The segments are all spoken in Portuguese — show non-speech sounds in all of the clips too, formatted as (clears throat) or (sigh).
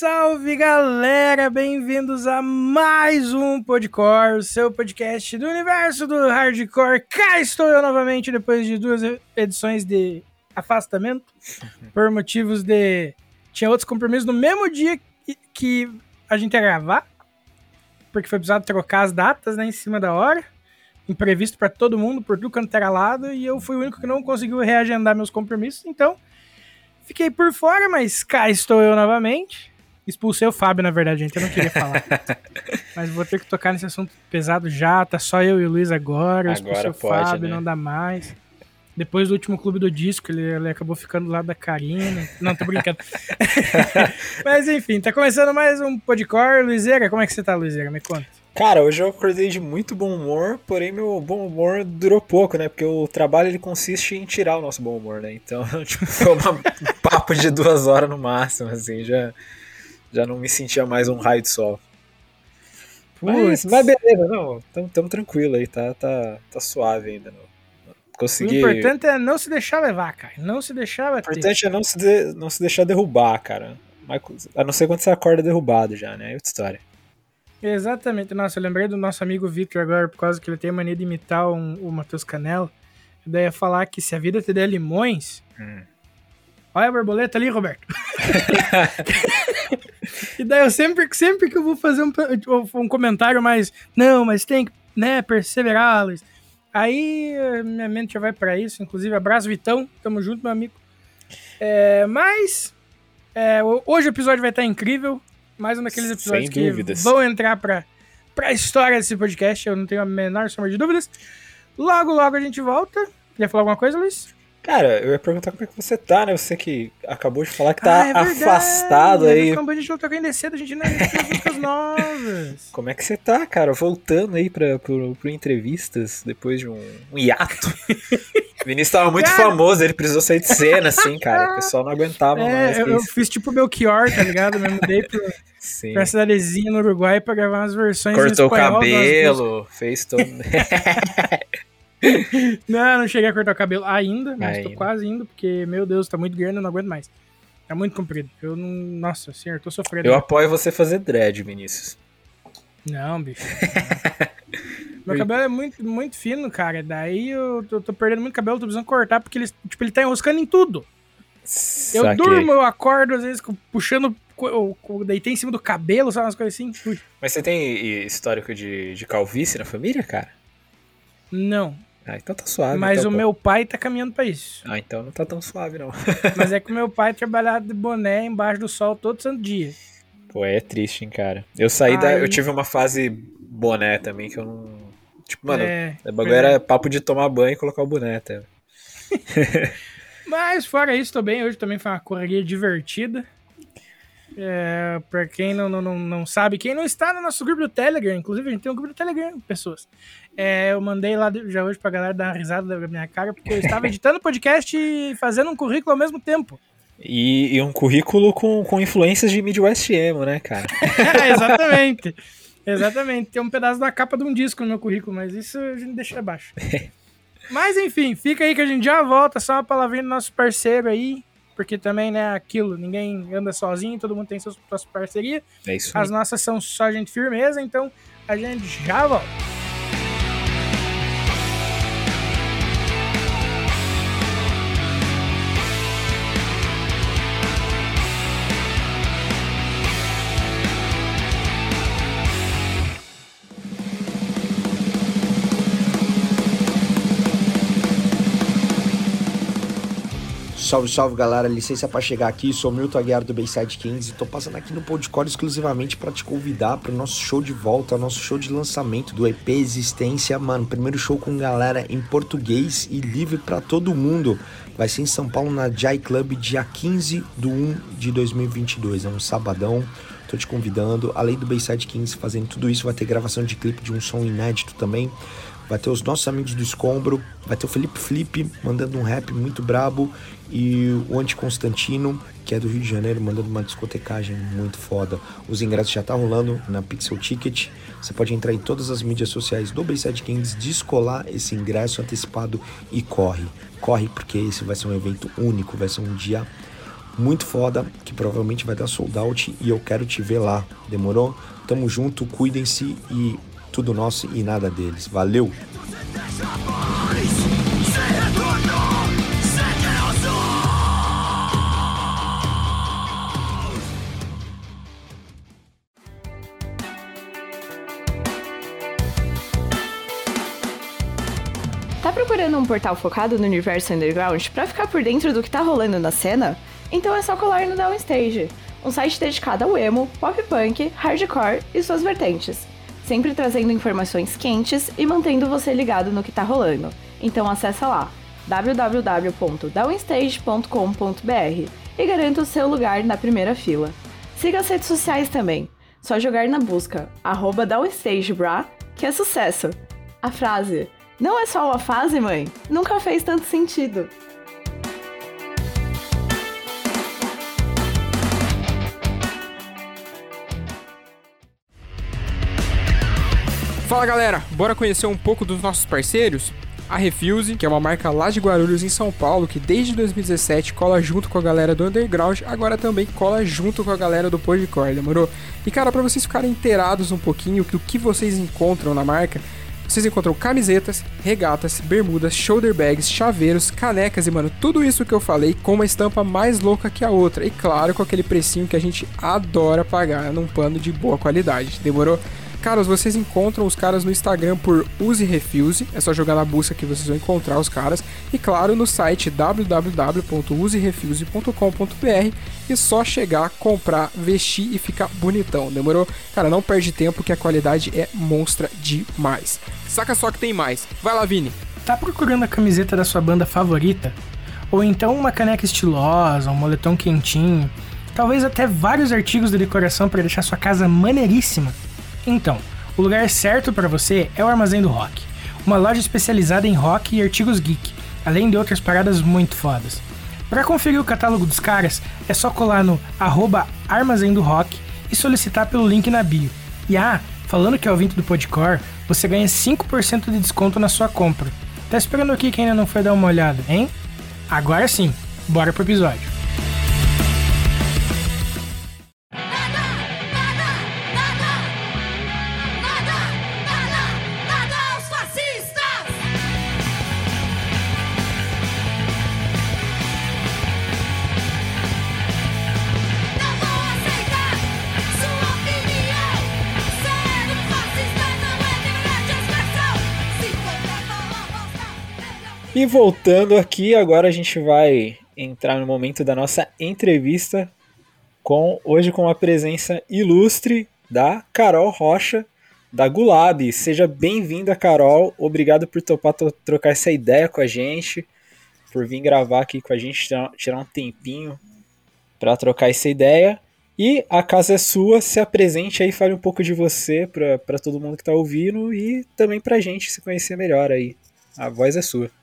salve galera! Bem-vindos a mais um Podcore, o seu podcast do universo do hardcore. Cá estou eu novamente depois de duas edições de afastamento (laughs) por motivos de. Tinha outros compromissos no mesmo dia que a gente ia gravar, porque foi precisado trocar as datas né, em cima da hora. Imprevisto para todo mundo, por tudo quanto era lado, e eu fui o único que não conseguiu reagendar meus compromissos, então Fiquei por fora, mas cá estou eu novamente. Expulsei o Fábio, na verdade, gente. Eu não queria falar. (laughs) mas vou ter que tocar nesse assunto pesado já. Tá só eu e o Luiz agora. Eu expulsei o pode, Fábio, né? não dá mais. Depois do último clube do disco, ele, ele acabou ficando do lado da Karina. Não, tô brincando. (laughs) (laughs) mas enfim, tá começando mais um podcast. Luizeira, como é que você tá, Luizeira? Me conta. Cara, hoje eu acordei de muito bom humor, porém meu bom humor durou pouco, né? Porque o trabalho ele consiste em tirar o nosso bom humor, né? Então, tipo, foi uma, um papo de duas horas no máximo, assim, já, já não me sentia mais um raio de sol. Mas, mas beleza, não, tamo, tamo tranquilo aí, tá, tá, tá suave ainda. Não. Consegui... O importante é não se deixar levar, cara. Não se deixar bater. O importante é não se, de, não se deixar derrubar, cara. A não ser quando você acorda derrubado já, né? É outra história. Exatamente. Nossa, eu lembrei do nosso amigo Victor agora, por causa que ele tem a mania de imitar um, o Matheus Canelo. Daí ia falar que se a vida te der limões. Hum. Olha a borboleta ali, Roberto. e daí eu sempre, sempre que eu vou fazer um, um comentário mais. Não, mas tem que né, perseverar, Luiz. Aí minha mente já vai para isso. Inclusive, abraço, Vitão. Tamo junto, meu amigo. É, mas. É, hoje o episódio vai estar incrível mais um daqueles episódios Sem que dúvidas. vão entrar pra, pra história desse podcast, eu não tenho a menor sombra de dúvidas. Logo, logo a gente volta. Quer falar alguma coisa, Luiz? Cara, eu ia perguntar como é que você tá, né? Você que acabou de falar que tá ah, é afastado aí. Acabou de voltar ainda cedo, a gente não tem músicas (laughs) novas. Como é que você tá, cara? Voltando aí pra, pro, pro entrevistas depois de um, um hiato. (laughs) o Vinícius tava muito cara... famoso, ele precisou sair de cena, assim, cara. O pessoal não aguentava é, mais. Eu, eu fiz tipo Belchior, tá ligado? Me mudei pro, Sim. pra cidadezinha no Uruguai pra gravar umas versões Cortou o cabelo, fez todo. (laughs) (laughs) não, não cheguei a cortar o cabelo ainda, mas ainda. tô quase indo, porque, meu Deus, tá muito grande, eu não aguento mais. Tá muito comprido. Eu não. Nossa senhor, tô sofrendo. Eu apoio você fazer dread, Vinícius. Não, bicho. (laughs) Meu cabelo é muito, muito fino, cara. Daí eu tô, tô, perdendo muito cabelo, tô precisando cortar, porque ele, tipo, ele tá enroscando em tudo. Saquei. Eu durmo, eu acordo, às vezes, puxando. Eu, eu deitei em cima do cabelo, sabe? Umas coisas assim. Mas você tem histórico de, de calvície na família, cara? Não. Ah, então tá suave. Mas então, o pô. meu pai tá caminhando pra isso. Ah, então não tá tão suave, não. (laughs) Mas é que o meu pai trabalhava de boné embaixo do sol todo santo dia. Pô, é triste, hein, cara. Eu saí Aí... da. Eu tive uma fase boné também que eu não. Tipo, mano, é, o bagulho era papo de tomar banho e colocar o boné até. (laughs) Mas fora isso, tô bem. Hoje também foi uma correria divertida. É, pra quem não, não, não sabe, quem não está no nosso grupo do Telegram, inclusive a gente tem um grupo do Telegram, pessoas. É, eu mandei lá já hoje pra galera dar uma risada da minha cara, porque eu estava (laughs) editando podcast e fazendo um currículo ao mesmo tempo. E, e um currículo com, com influências de Midwest Emo, né, cara? (laughs) exatamente. (laughs) Exatamente. Tem um pedaço da capa de um disco no meu currículo, mas isso a gente deixa abaixo. mas enfim, fica aí que a gente já volta. Só uma palavrinha do nosso parceiro aí porque também, né, aquilo, ninguém anda sozinho, todo mundo tem suas, suas parcerias. É isso. As nossas são só gente firmeza, então a gente já volta. Salve, salve galera, licença para chegar aqui, sou Milton Aguiar do Bayside Kings e tô passando aqui no Podcore exclusivamente para te convidar para o nosso show de volta, nosso show de lançamento do EP Existência, mano, primeiro show com galera em português e livre para todo mundo. Vai ser em São Paulo na Jai Club dia 15 de 1 de 2022, é um sabadão. Tô te convidando, além do Bayside Kings fazendo tudo isso, vai ter gravação de clipe de um som inédito também. Vai ter os nossos amigos do Escombro, vai ter o Felipe Flip mandando um rap muito brabo e o Anti Constantino, que é do Rio de Janeiro, mandando uma discotecagem muito foda. Os ingressos já tá rolando na Pixel Ticket. Você pode entrar em todas as mídias sociais do Bayside Kings, descolar esse ingresso antecipado e corre. Corre porque esse vai ser um evento único, vai ser um dia muito foda, que provavelmente vai dar sold out e eu quero te ver lá. Demorou? Tamo junto, cuidem-se e tudo nosso e nada deles. Valeu! Procurando um portal focado no universo underground para ficar por dentro do que tá rolando na cena? Então é só colar no Downstage, um site dedicado ao emo, pop punk, hardcore e suas vertentes, sempre trazendo informações quentes e mantendo você ligado no que tá rolando. Então acessa lá www.downstage.com.br e garanta o seu lugar na primeira fila. Siga as redes sociais também. Só jogar na busca arroba DownStageBra, que é sucesso. A frase não é só uma fase, mãe? Nunca fez tanto sentido. Fala galera, bora conhecer um pouco dos nossos parceiros? A Refuse, que é uma marca lá de Guarulhos em São Paulo, que desde 2017 cola junto com a galera do Underground, agora também cola junto com a galera do Podcore, demorou? E cara, para vocês ficarem inteirados um pouquinho do que vocês encontram na marca, vocês encontram camisetas, regatas, bermudas, shoulder bags, chaveiros, canecas e, mano, tudo isso que eu falei com uma estampa mais louca que a outra. E claro, com aquele precinho que a gente adora pagar num pano de boa qualidade. Demorou? Caras, vocês encontram os caras no Instagram por Use Refuse, é só jogar na busca que vocês vão encontrar os caras. E claro, no site www.userefuse.com.br e só chegar, comprar, vestir e ficar bonitão, demorou? Cara, não perde tempo que a qualidade é monstra demais. Saca só que tem mais. Vai lá, Vini. Tá procurando a camiseta da sua banda favorita? Ou então uma caneca estilosa, um moletom quentinho, talvez até vários artigos de decoração para deixar sua casa maneiríssima? Então, o lugar certo para você é o Armazém do Rock, uma loja especializada em rock e artigos geek, além de outras paradas muito fodas. Para conferir o catálogo dos caras, é só colar no arroba Armazém do Rock e solicitar pelo link na bio. E ah, falando que é ouvinte do Podcore, você ganha 5% de desconto na sua compra. Tá esperando aqui quem ainda não foi dar uma olhada, hein? Agora sim, bora pro episódio. E voltando aqui, agora a gente vai entrar no momento da nossa entrevista com hoje com a presença ilustre da Carol Rocha da Gulab. Seja bem-vinda, Carol. Obrigado por topar trocar essa ideia com a gente, por vir gravar aqui com a gente, tirar um tempinho para trocar essa ideia. E a casa é sua, se apresente aí, fale um pouco de você para todo mundo que está ouvindo e também para a gente se conhecer melhor aí. A voz é sua.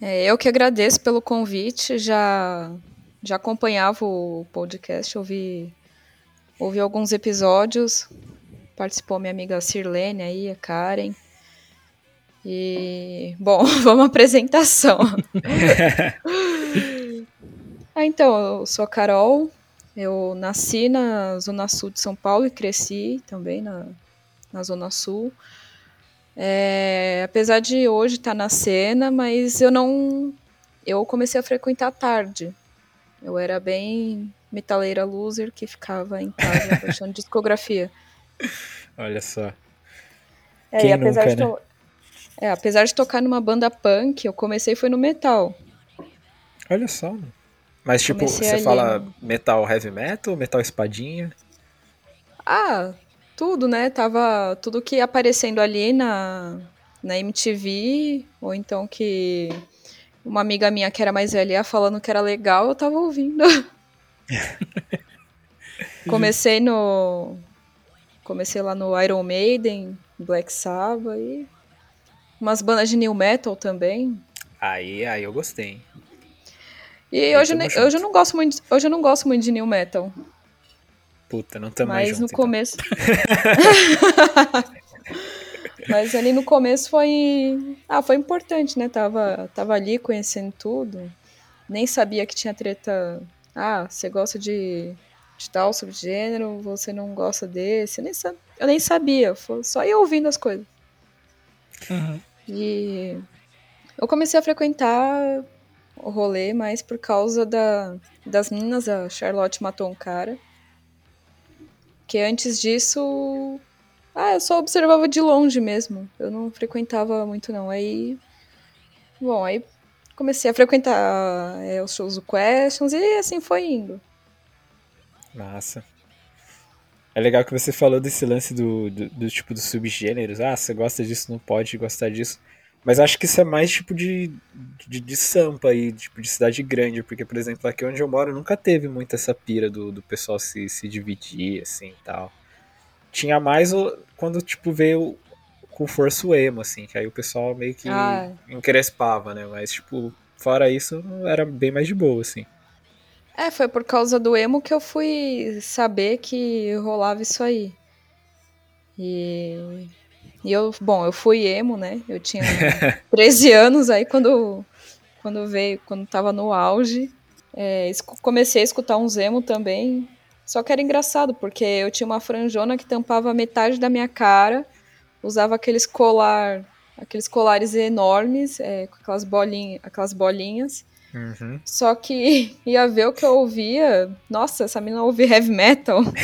É, eu que agradeço pelo convite, já, já acompanhava o podcast, ouvi, ouvi alguns episódios, participou minha amiga Sirlene aí, a Karen. E, bom, (laughs) vamos à apresentação. (laughs) ah, então, eu sou a Carol, eu nasci na Zona Sul de São Paulo e cresci também na, na Zona Sul. É, apesar de hoje estar tá na cena, mas eu não. Eu comecei a frequentar tarde. Eu era bem metaleira loser que ficava em casa (laughs) baixando discografia. Olha só. É, Quem apesar nunca, de né? é, apesar de tocar numa banda punk, eu comecei foi no metal. Olha só. Mas tipo, comecei você ali, fala metal heavy metal, metal espadinha? Ah, tudo, né? Tava tudo que aparecendo ali na, na MTV, ou então que uma amiga minha que era mais velha falando que era legal, eu tava ouvindo. (laughs) comecei no. Comecei lá no Iron Maiden, Black Sabbath e umas bandas de new metal também. Aí, aí eu gostei. E hoje, hoje eu não gosto muito, hoje eu não gosto muito de new metal. Puta, não tamo Mas junto, no então. começo. (laughs) Mas ali no começo foi. Ah, foi importante, né? Tava, tava ali conhecendo tudo. Nem sabia que tinha treta Ah, você gosta de, de tal subgênero, você não gosta desse. Eu nem, sa- eu nem sabia, foi só ia ouvindo as coisas. Uhum. E eu comecei a frequentar o rolê mais por causa da, das meninas. A Charlotte matou um cara. Que antes disso. Ah, eu só observava de longe mesmo. Eu não frequentava muito, não. Aí. Bom, aí comecei a frequentar é, os shows do Questions e assim foi indo. Massa. É legal que você falou desse lance do, do, do tipo dos subgêneros. Ah, você gosta disso, não pode gostar disso. Mas acho que isso é mais tipo de, de, de sampa aí, tipo de cidade grande. Porque, por exemplo, aqui onde eu moro nunca teve muito essa pira do, do pessoal se, se dividir, assim, e tal. Tinha mais o, quando, tipo, veio com força o emo, assim. Que aí o pessoal meio que Ah. encrespava, né? Mas, tipo, fora isso, era bem mais de boa, assim. É, foi por causa do emo que eu fui saber que rolava isso aí. E, e eu, bom, eu fui emo, né? Eu tinha (laughs) 13 anos aí quando, quando veio, quando tava no auge. É, comecei a escutar uns emo também. Só que era engraçado, porque eu tinha uma franjona que tampava metade da minha cara, usava aqueles colar, aqueles colares enormes, é, com aquelas bolinhas, aquelas bolinhas. Uhum. Só que (laughs) ia ver o que eu ouvia. Nossa, essa menina ouve heavy metal. (laughs)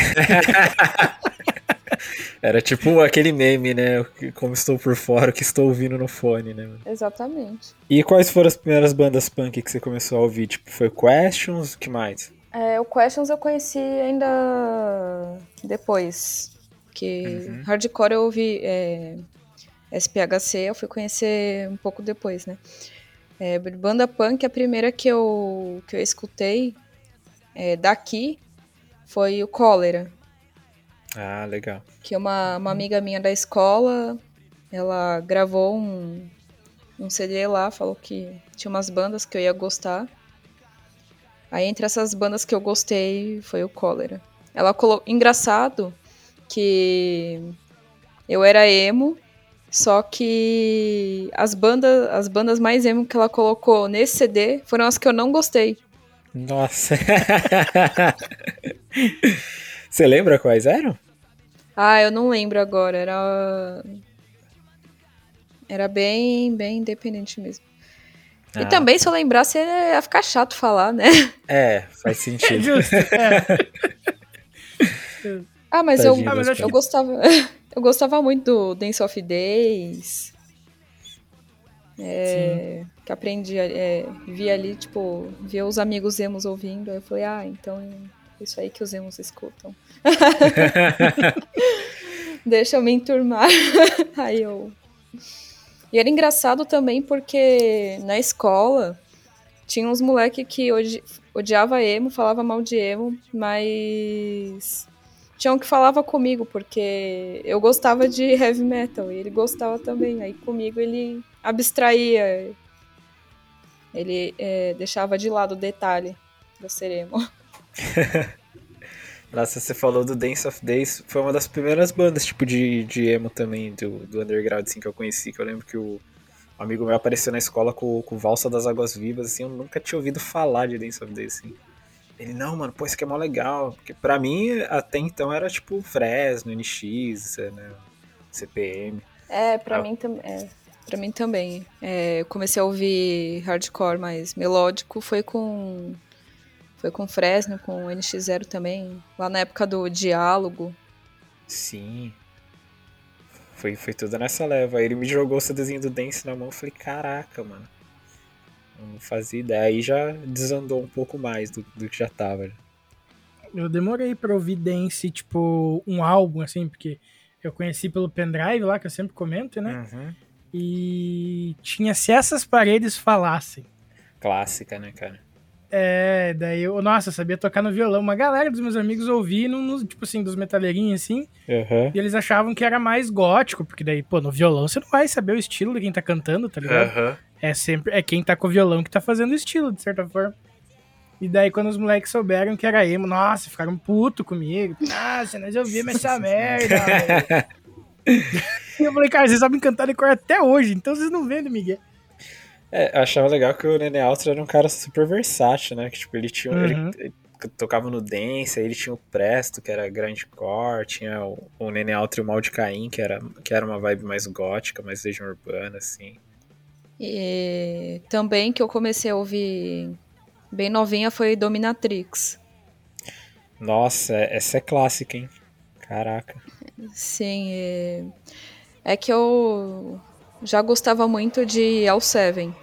Era tipo aquele meme, né? Como estou por fora, o que estou ouvindo no fone, né? Exatamente. E quais foram as primeiras bandas punk que você começou a ouvir? Tipo, foi Questions? O que mais? É, o Questions eu conheci ainda depois. Que Uhum. hardcore eu ouvi é, SPHC, eu fui conhecer um pouco depois, né? É, banda punk, a primeira que eu, que eu escutei é, daqui foi o Cólera. Ah, legal. que uma, uma amiga minha da escola, ela gravou um, um CD lá, falou que tinha umas bandas que eu ia gostar. Aí entre essas bandas que eu gostei foi o Cólera. Ela colocou. Engraçado que eu era emo, só que as bandas, as bandas mais emo que ela colocou nesse CD foram as que eu não gostei. Nossa. (laughs) você lembra quais eram? Ah, eu não lembro agora. Era. Era bem, bem independente mesmo. Ah. E também, se eu lembrasse, ia ficar chato falar, né? É, faz (laughs) É sentido. justo. É. Ah, mas eu, Tadinho Ah, eu bandas. gostava. (laughs) Eu gostava muito do Dance of Days. É, que aprendi, é, vi ali, tipo, via os amigos emos ouvindo. Aí eu falei, ah, então é isso aí que os emos escutam. (laughs) Deixa eu me enturmar. (laughs) Aí eu. E era engraçado também porque na escola tinha uns moleque que odi... odiava emo, falava mal de emo, mas tinha um que falava comigo, porque eu gostava de heavy metal e ele gostava também. Aí comigo ele abstraía, ele é, deixava de lado o detalhe do ser emo. (laughs) Nossa, você falou do Dance of Days, foi uma das primeiras bandas, tipo, de, de emo também, do, do underground, assim, que eu conheci, que eu lembro que o um amigo meu apareceu na escola com, com Valsa das Águas Vivas, assim, eu nunca tinha ouvido falar de Dance of Days, assim. Ele, não, mano, pô, isso aqui é mó legal, porque pra mim, até então, era, tipo, Fresno, NX, né, CPM. É, pra Ah. mim também. É, pra mim também. É, eu comecei a ouvir hardcore mais melódico, foi com. Foi com Fresno, com NX0 também. Lá na época do diálogo. Sim. Foi, foi tudo nessa leva. Aí ele me jogou o CDzinho do Dance na mão, eu falei, caraca, mano. Não fazia ideia. Aí já desandou um pouco mais do, do que já tava. Eu demorei pra ouvir Dance, tipo, um álbum, assim, porque eu conheci pelo pendrive lá, que eu sempre comento, né? Uhum. E tinha Se Essas Paredes Falassem. Clássica, né, cara? É, daí eu, nossa, eu sabia tocar no violão. Uma galera dos meus amigos ouvindo, no, tipo assim, dos metaleirinhos, assim, Uhum. e eles achavam que era mais gótico, porque daí, pô, no violão você não vai saber o estilo de quem tá cantando, tá ligado? Aham. É sempre, é quem tá com o violão que tá fazendo o estilo, de certa forma. E daí, quando os moleques souberam que era emo, nossa, ficaram puto comigo. Nossa, nós ouvimos essa (laughs) merda. (laughs) E eu falei, cara, vocês sabem cantar de cor até hoje, então vocês não vendem, Miguel. É, eu achava legal que o Nene Altra era um cara super versátil, né? Que, tipo, ele tinha. Uhum. Ele, tocava no Dance, aí ele tinha o Presto, que era grande core, tinha o, o Nene Alto e o Mal de Caim, que era, que era uma vibe mais gótica, mais legião urbana, assim. E também que eu comecei a ouvir bem novinha foi Dominatrix. Nossa, essa é clássica, hein? Caraca. Sim, é, é que eu já gostava muito de L7.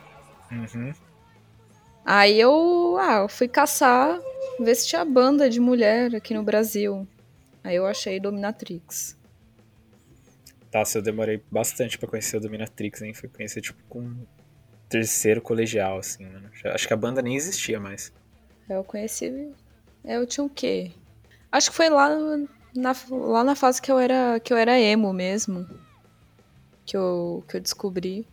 Uhum. Aí eu, ah, eu fui caçar, ver se tinha banda de mulher aqui no Brasil. Aí eu achei Dominatrix. Nossa, eu demorei bastante pra conhecer o Dominatrix, hein? Fui conhecer, tipo, com terceiro colegial, assim, mano. Acho que a banda nem existia mais. Eu conheci. Eu tinha o quê? Acho que foi lá na, lá na fase que eu era que eu era emo mesmo. Que eu, que eu descobri.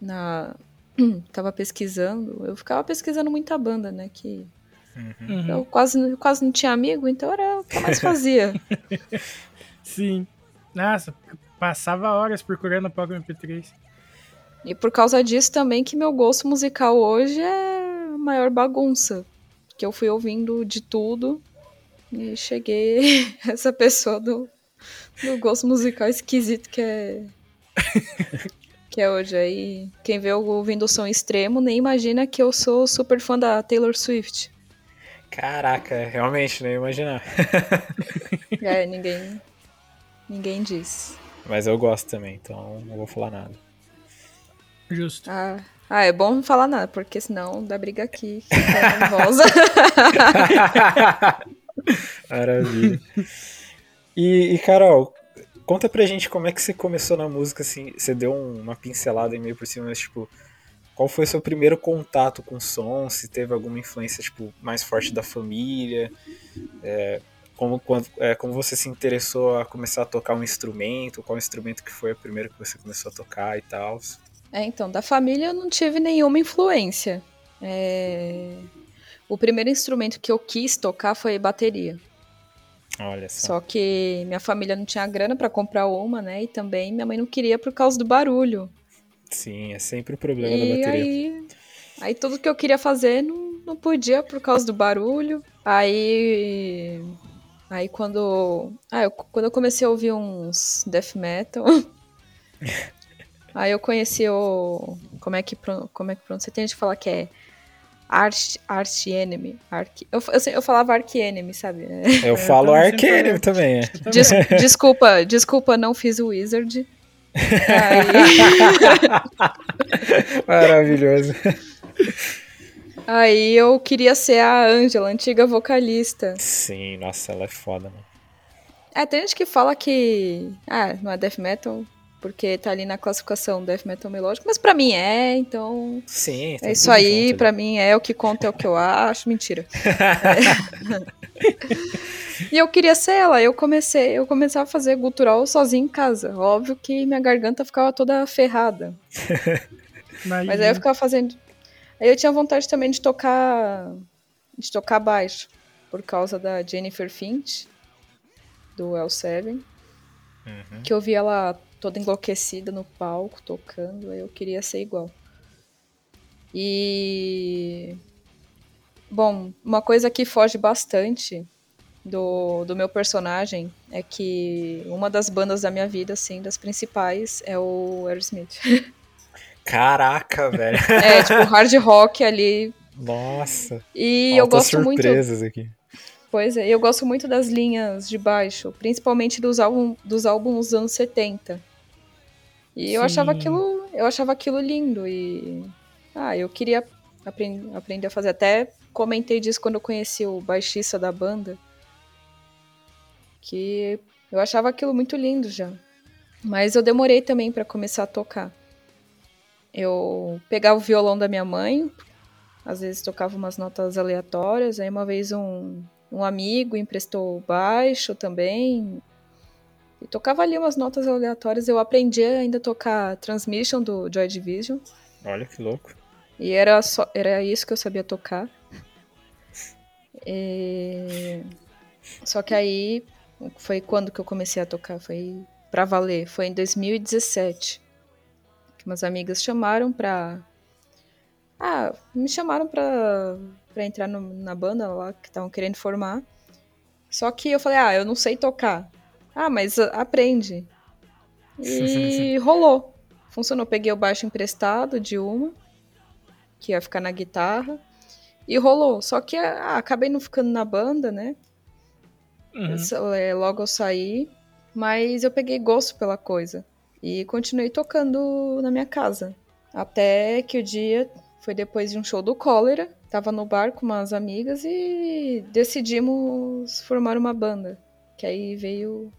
Na. (clears throat) Tava pesquisando. Eu ficava pesquisando muita banda, né? Que. Uhum. Eu quase, quase não tinha amigo, então era o que eu mais fazia. (laughs) Sim. Nossa, passava horas procurando Pokémon MP3. E por causa disso também que meu gosto musical hoje é a maior bagunça. Que eu fui ouvindo de tudo e cheguei (laughs) essa pessoa do, do gosto musical esquisito que é (laughs) que é hoje. Aí quem vê eu ouvindo o som extremo nem imagina que eu sou super fã da Taylor Swift. Caraca, realmente, nem imaginar. (laughs) é, ninguém ninguém diz. Mas eu gosto também, então não vou falar nada. Justo. Ah, ah, é bom não falar nada, porque senão dá briga aqui. Fica nervosa. (laughs) Maravilha. E, e, Carol, conta pra gente como é que você começou na música, assim, você deu uma pincelada meio por cima, mas, tipo, qual foi o seu primeiro contato com som? Se teve alguma influência, tipo, mais forte da família? É, como, quando, é, como você se interessou a começar a tocar um instrumento? Qual instrumento que foi o primeiro que você começou a tocar e tal? É, então, da família eu não tive nenhuma influência. É... O primeiro instrumento que eu quis tocar foi bateria. Olha só. Só que minha família não tinha grana para comprar uma, né? E também minha mãe não queria por causa do barulho. Sim, é sempre o problema e da bateria. Aí, aí tudo que eu queria fazer não, não podia por causa do barulho. Aí. Aí quando. Ah, eu, quando eu comecei a ouvir uns death metal. (laughs) aí eu conheci o. Como é que, como é que pronto? Você tem de falar que é Arch, Arch eu, eu, eu falava Arch Enemy, sabe? Eu falo também Arch sempre Enemy também, é. Des, (laughs) desculpa, desculpa, não fiz o Wizard. Aí, (laughs) Maravilhoso. aí eu queria ser a Angela, antiga vocalista. Sim, nossa, ela é foda, mano. É, tem gente que fala que ah, não é death metal, porque tá ali na classificação death metal melódico, mas pra mim é, então Sim, tá é isso aí, ali. mim é o que conta, é o que eu acho, mentira. (laughs) E eu queria ser ela, eu comecei, eu começava a fazer gutural sozinha em casa. Óbvio que minha garganta ficava toda ferrada. Mas, Mas aí eu ficava fazendo. Aí eu tinha vontade também de tocar. de tocar baixo. Por causa da Jennifer Finch, do L7. Uhum. Que eu vi ela toda enlouquecida no palco, tocando, eu queria ser igual. E. Bom, uma coisa que foge bastante do, do meu personagem é que uma das bandas da minha vida, assim, das principais, é o Aerosmith. (laughs) Caraca, velho. é, tipo, hard rock ali. Nossa. E eu gosto muito. surpresas aqui. Pois é, eu gosto muito das linhas de baixo, principalmente dos, álbum, dos álbuns dos anos 70. E eu Sim. achava aquilo, eu achava aquilo lindo e ah, eu queria apren aprender a fazer. Até comentei disso quando eu conheci o baixista da banda, que eu achava aquilo muito lindo já. Mas eu demorei também para começar a tocar. Eu pegava o violão da minha mãe, às vezes tocava umas notas aleatórias, aí uma vez um, um amigo emprestou o baixo também. E tocava ali umas notas aleatórias. Eu aprendi ainda a tocar Transmission do Joy Division. Olha que louco. E era, só, era isso que eu sabia tocar. E... Só que aí foi quando que eu comecei a tocar, foi pra valer, foi em 2017. Que umas amigas chamaram pra, Ah, me chamaram pra, pra entrar no- na banda lá que estavam querendo formar. Só que eu falei, ah, eu não sei tocar. Ah, mas ah, aprende. E rolou. Funcionou. Peguei o baixo emprestado de uma, que ia ficar na guitarra. E rolou. Só que ah, acabei não ficando na banda, né? Uhum. Sa- é, Logo eu saí. Mas eu peguei gosto pela coisa. E continuei tocando na minha casa. Até que o dia foi depois de um show do Cólera. Tava no bar com umas amigas e decidimos formar uma banda. Que aí veio.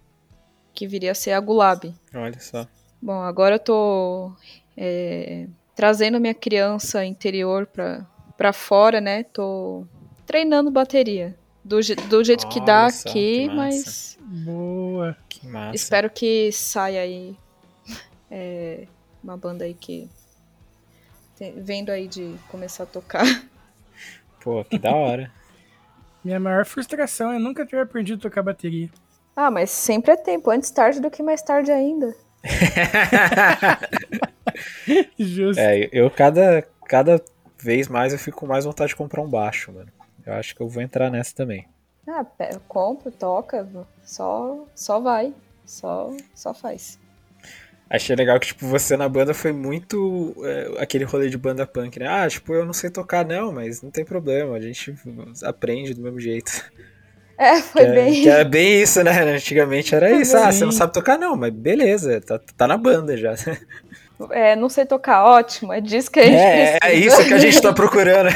Que viria a ser a Gulab. Olha só. Bom, agora eu tô é, trazendo a minha criança interior pra, pra fora, né? Tô treinando bateria. Do, do jeito que dá aqui, que massa. mas Boa. Que massa. espero que saia aí (laughs) é, uma banda aí que tem- vendo aí de começar a tocar. Pô, que da hora. (laughs) Minha maior frustração é nunca ter aprendido a tocar bateria. Ah, mas sempre é tempo, antes tarde do que mais tarde ainda. (laughs) Justo. É, eu cada, cada vez mais eu fico com mais vontade de comprar um baixo, mano. Eu acho que eu vou entrar nessa também. Ah, pe- compra, toca, só, só vai, só, só faz. Achei legal que, tipo, você na banda foi muito é, aquele rolê de banda punk, né? Ah, tipo, eu não sei tocar não, mas não tem problema, a gente aprende do mesmo jeito. É, foi que, é, bem. que era bem isso, né? (laughs) Antigamente era Foi isso. Ah, bem. você não sabe tocar não, mas beleza, tá, tá na banda já. (laughs) É, não sei tocar, ótimo, é disso que a gente É, é precisa. isso que a gente tá (laughs) procurando.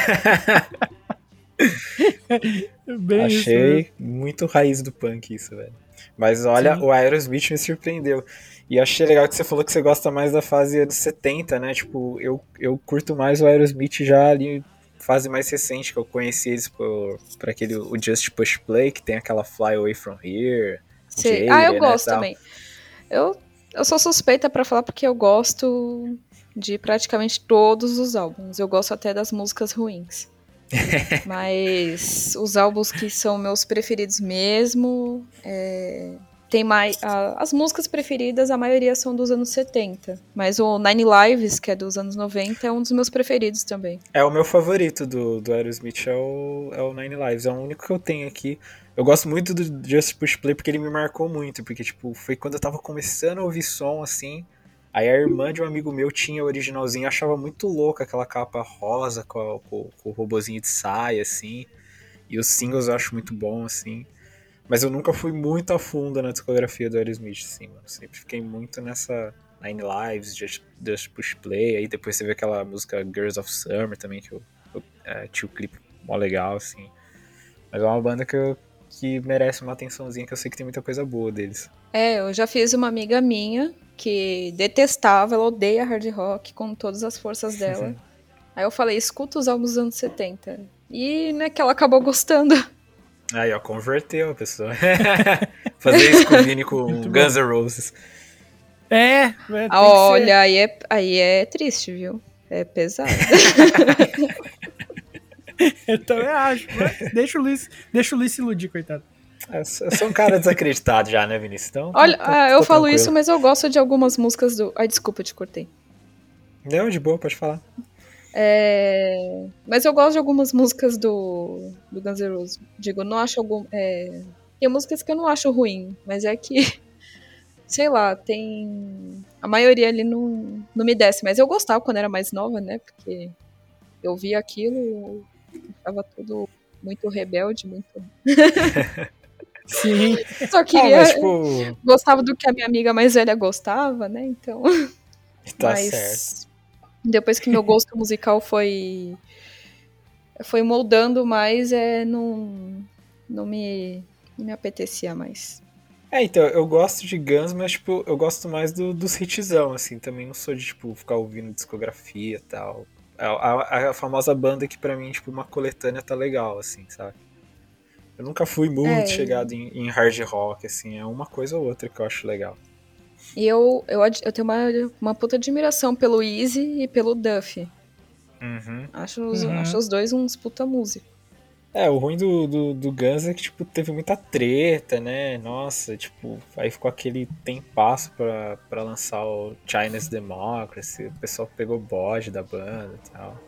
Bem isso. Achei muito raiz do punk isso, velho. Mas olha, Sim. o Aerosmith me surpreendeu. E achei legal que você falou que você gosta mais da fase anos 70, né? Tipo, eu, eu curto mais o Aerosmith já ali, fase mais recente, que eu conheci eles por, por aquele o Just Push Play, que tem aquela Fly Away From Here. Jaded, Ah, eu né, gosto tal. também. Eu, eu sou suspeita pra falar porque eu gosto de praticamente todos os álbuns. Eu gosto até das músicas ruins. (laughs) Mas os álbuns que são meus preferidos mesmo, é, tem mais a- as músicas preferidas, a maioria são dos anos 70, mas o Nine Lives, que é dos anos 90, é um dos meus preferidos também. É o meu favorito do, do Aerosmith, é o, é o Nine Lives. É o único que eu tenho aqui. Eu gosto muito do Just Push Play porque ele me marcou muito. Porque, tipo, foi quando eu tava começando a ouvir som, assim. Aí a irmã de um amigo meu tinha o originalzinho. Achava muito louca aquela capa rosa com, a- com- com o robozinho de saia, assim. E os singles eu acho muito bom, assim. Mas eu nunca fui muito a fundo na discografia do Aerosmith, assim, mano. Sempre fiquei muito nessa Nine Lives, Just, Just Push Play. Aí depois você vê aquela música Girls of Summer também, que eu, eu é, tinha o clipe mó legal, assim. Mas é uma banda que, eu- que merece uma atençãozinha, que eu sei que tem muita coisa boa deles. É, eu já fiz uma amiga minha que detestava, ela odeia hard rock com todas as forças dela. Aí eu falei, escuta os álbuns dos anos 70. E, né, que ela acabou gostando. Aí, ó, converteu a pessoa. (laughs) Fazer isso com o Vini com Muito. Guns N' Roses. É, é, Olha, aí é, aí é triste, viu? É pesado. (laughs) Eu também acho. mas deixa o Luiz, deixa o Luiz se iludir, coitado. Eu sou eu um cara desacreditado já, né, Vinícius? Então, Olha, tá- ah, eu tá falo tranquilo. isso, mas eu gosto de algumas músicas do. Ai, desculpa, eu te cortei. Não, de boa, pode falar. É, Mas eu gosto de algumas músicas do, do Guns N' Roses. Digo, não acho algum. é, Tem músicas que eu não acho ruim, mas é que. (laughs) Sei lá, tem. A maioria ali não, não me desce, mas eu gostava quando era mais nova, né? Porque eu via aquilo, tava tudo muito rebelde, muito. (laughs) Sim. Só Ah, queria. mas, tipo, Gostava do que a minha amiga mais velha gostava, né? Então. tá Mas certo. Depois que meu gosto musical foi foi moldando mais, é, não, não, me, não me apetecia mais. É, então, eu gosto de Guns, mas, tipo, eu gosto mais do, dos hitzão, assim. Também não sou de, tipo, ficar ouvindo discografia e tal. A, a- a famosa banda que, pra mim, tipo, uma coletânea tá legal, assim, sabe? Eu nunca fui muito É. chegado em, em hard rock, assim. É uma coisa ou outra que eu acho legal. E eu, eu, eu tenho uma, uma puta admiração pelo Easy e pelo Duff. Uhum. Acho os, Uhum. acho os dois uns puta música. É, o ruim do, do, do Guns é que, tipo, teve muita treta, né? Nossa, tipo, aí ficou aquele tempasso pra, pra lançar o Chinese Democracy, o pessoal pegou bode da banda e tal.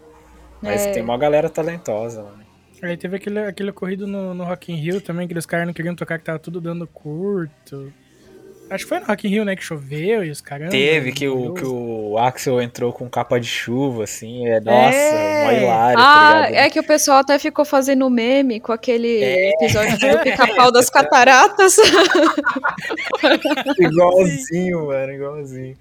Mas É. tem uma galera talentosa, mano. Aí teve aquele, aquele ocorrido no, no Rock in Rio também, que os caras não queriam tocar, que tava tudo dando curto. Acho que foi no Rock in Rio, né, que choveu e os caras... Teve que o, que o Axel entrou com capa de chuva, assim, é, nossa, É. mó hilário, Ah, tá é que o pessoal até ficou fazendo meme com aquele É. episódio do pica-pau (laughs) das cataratas. (laughs) Igualzinho, mano, igualzinho.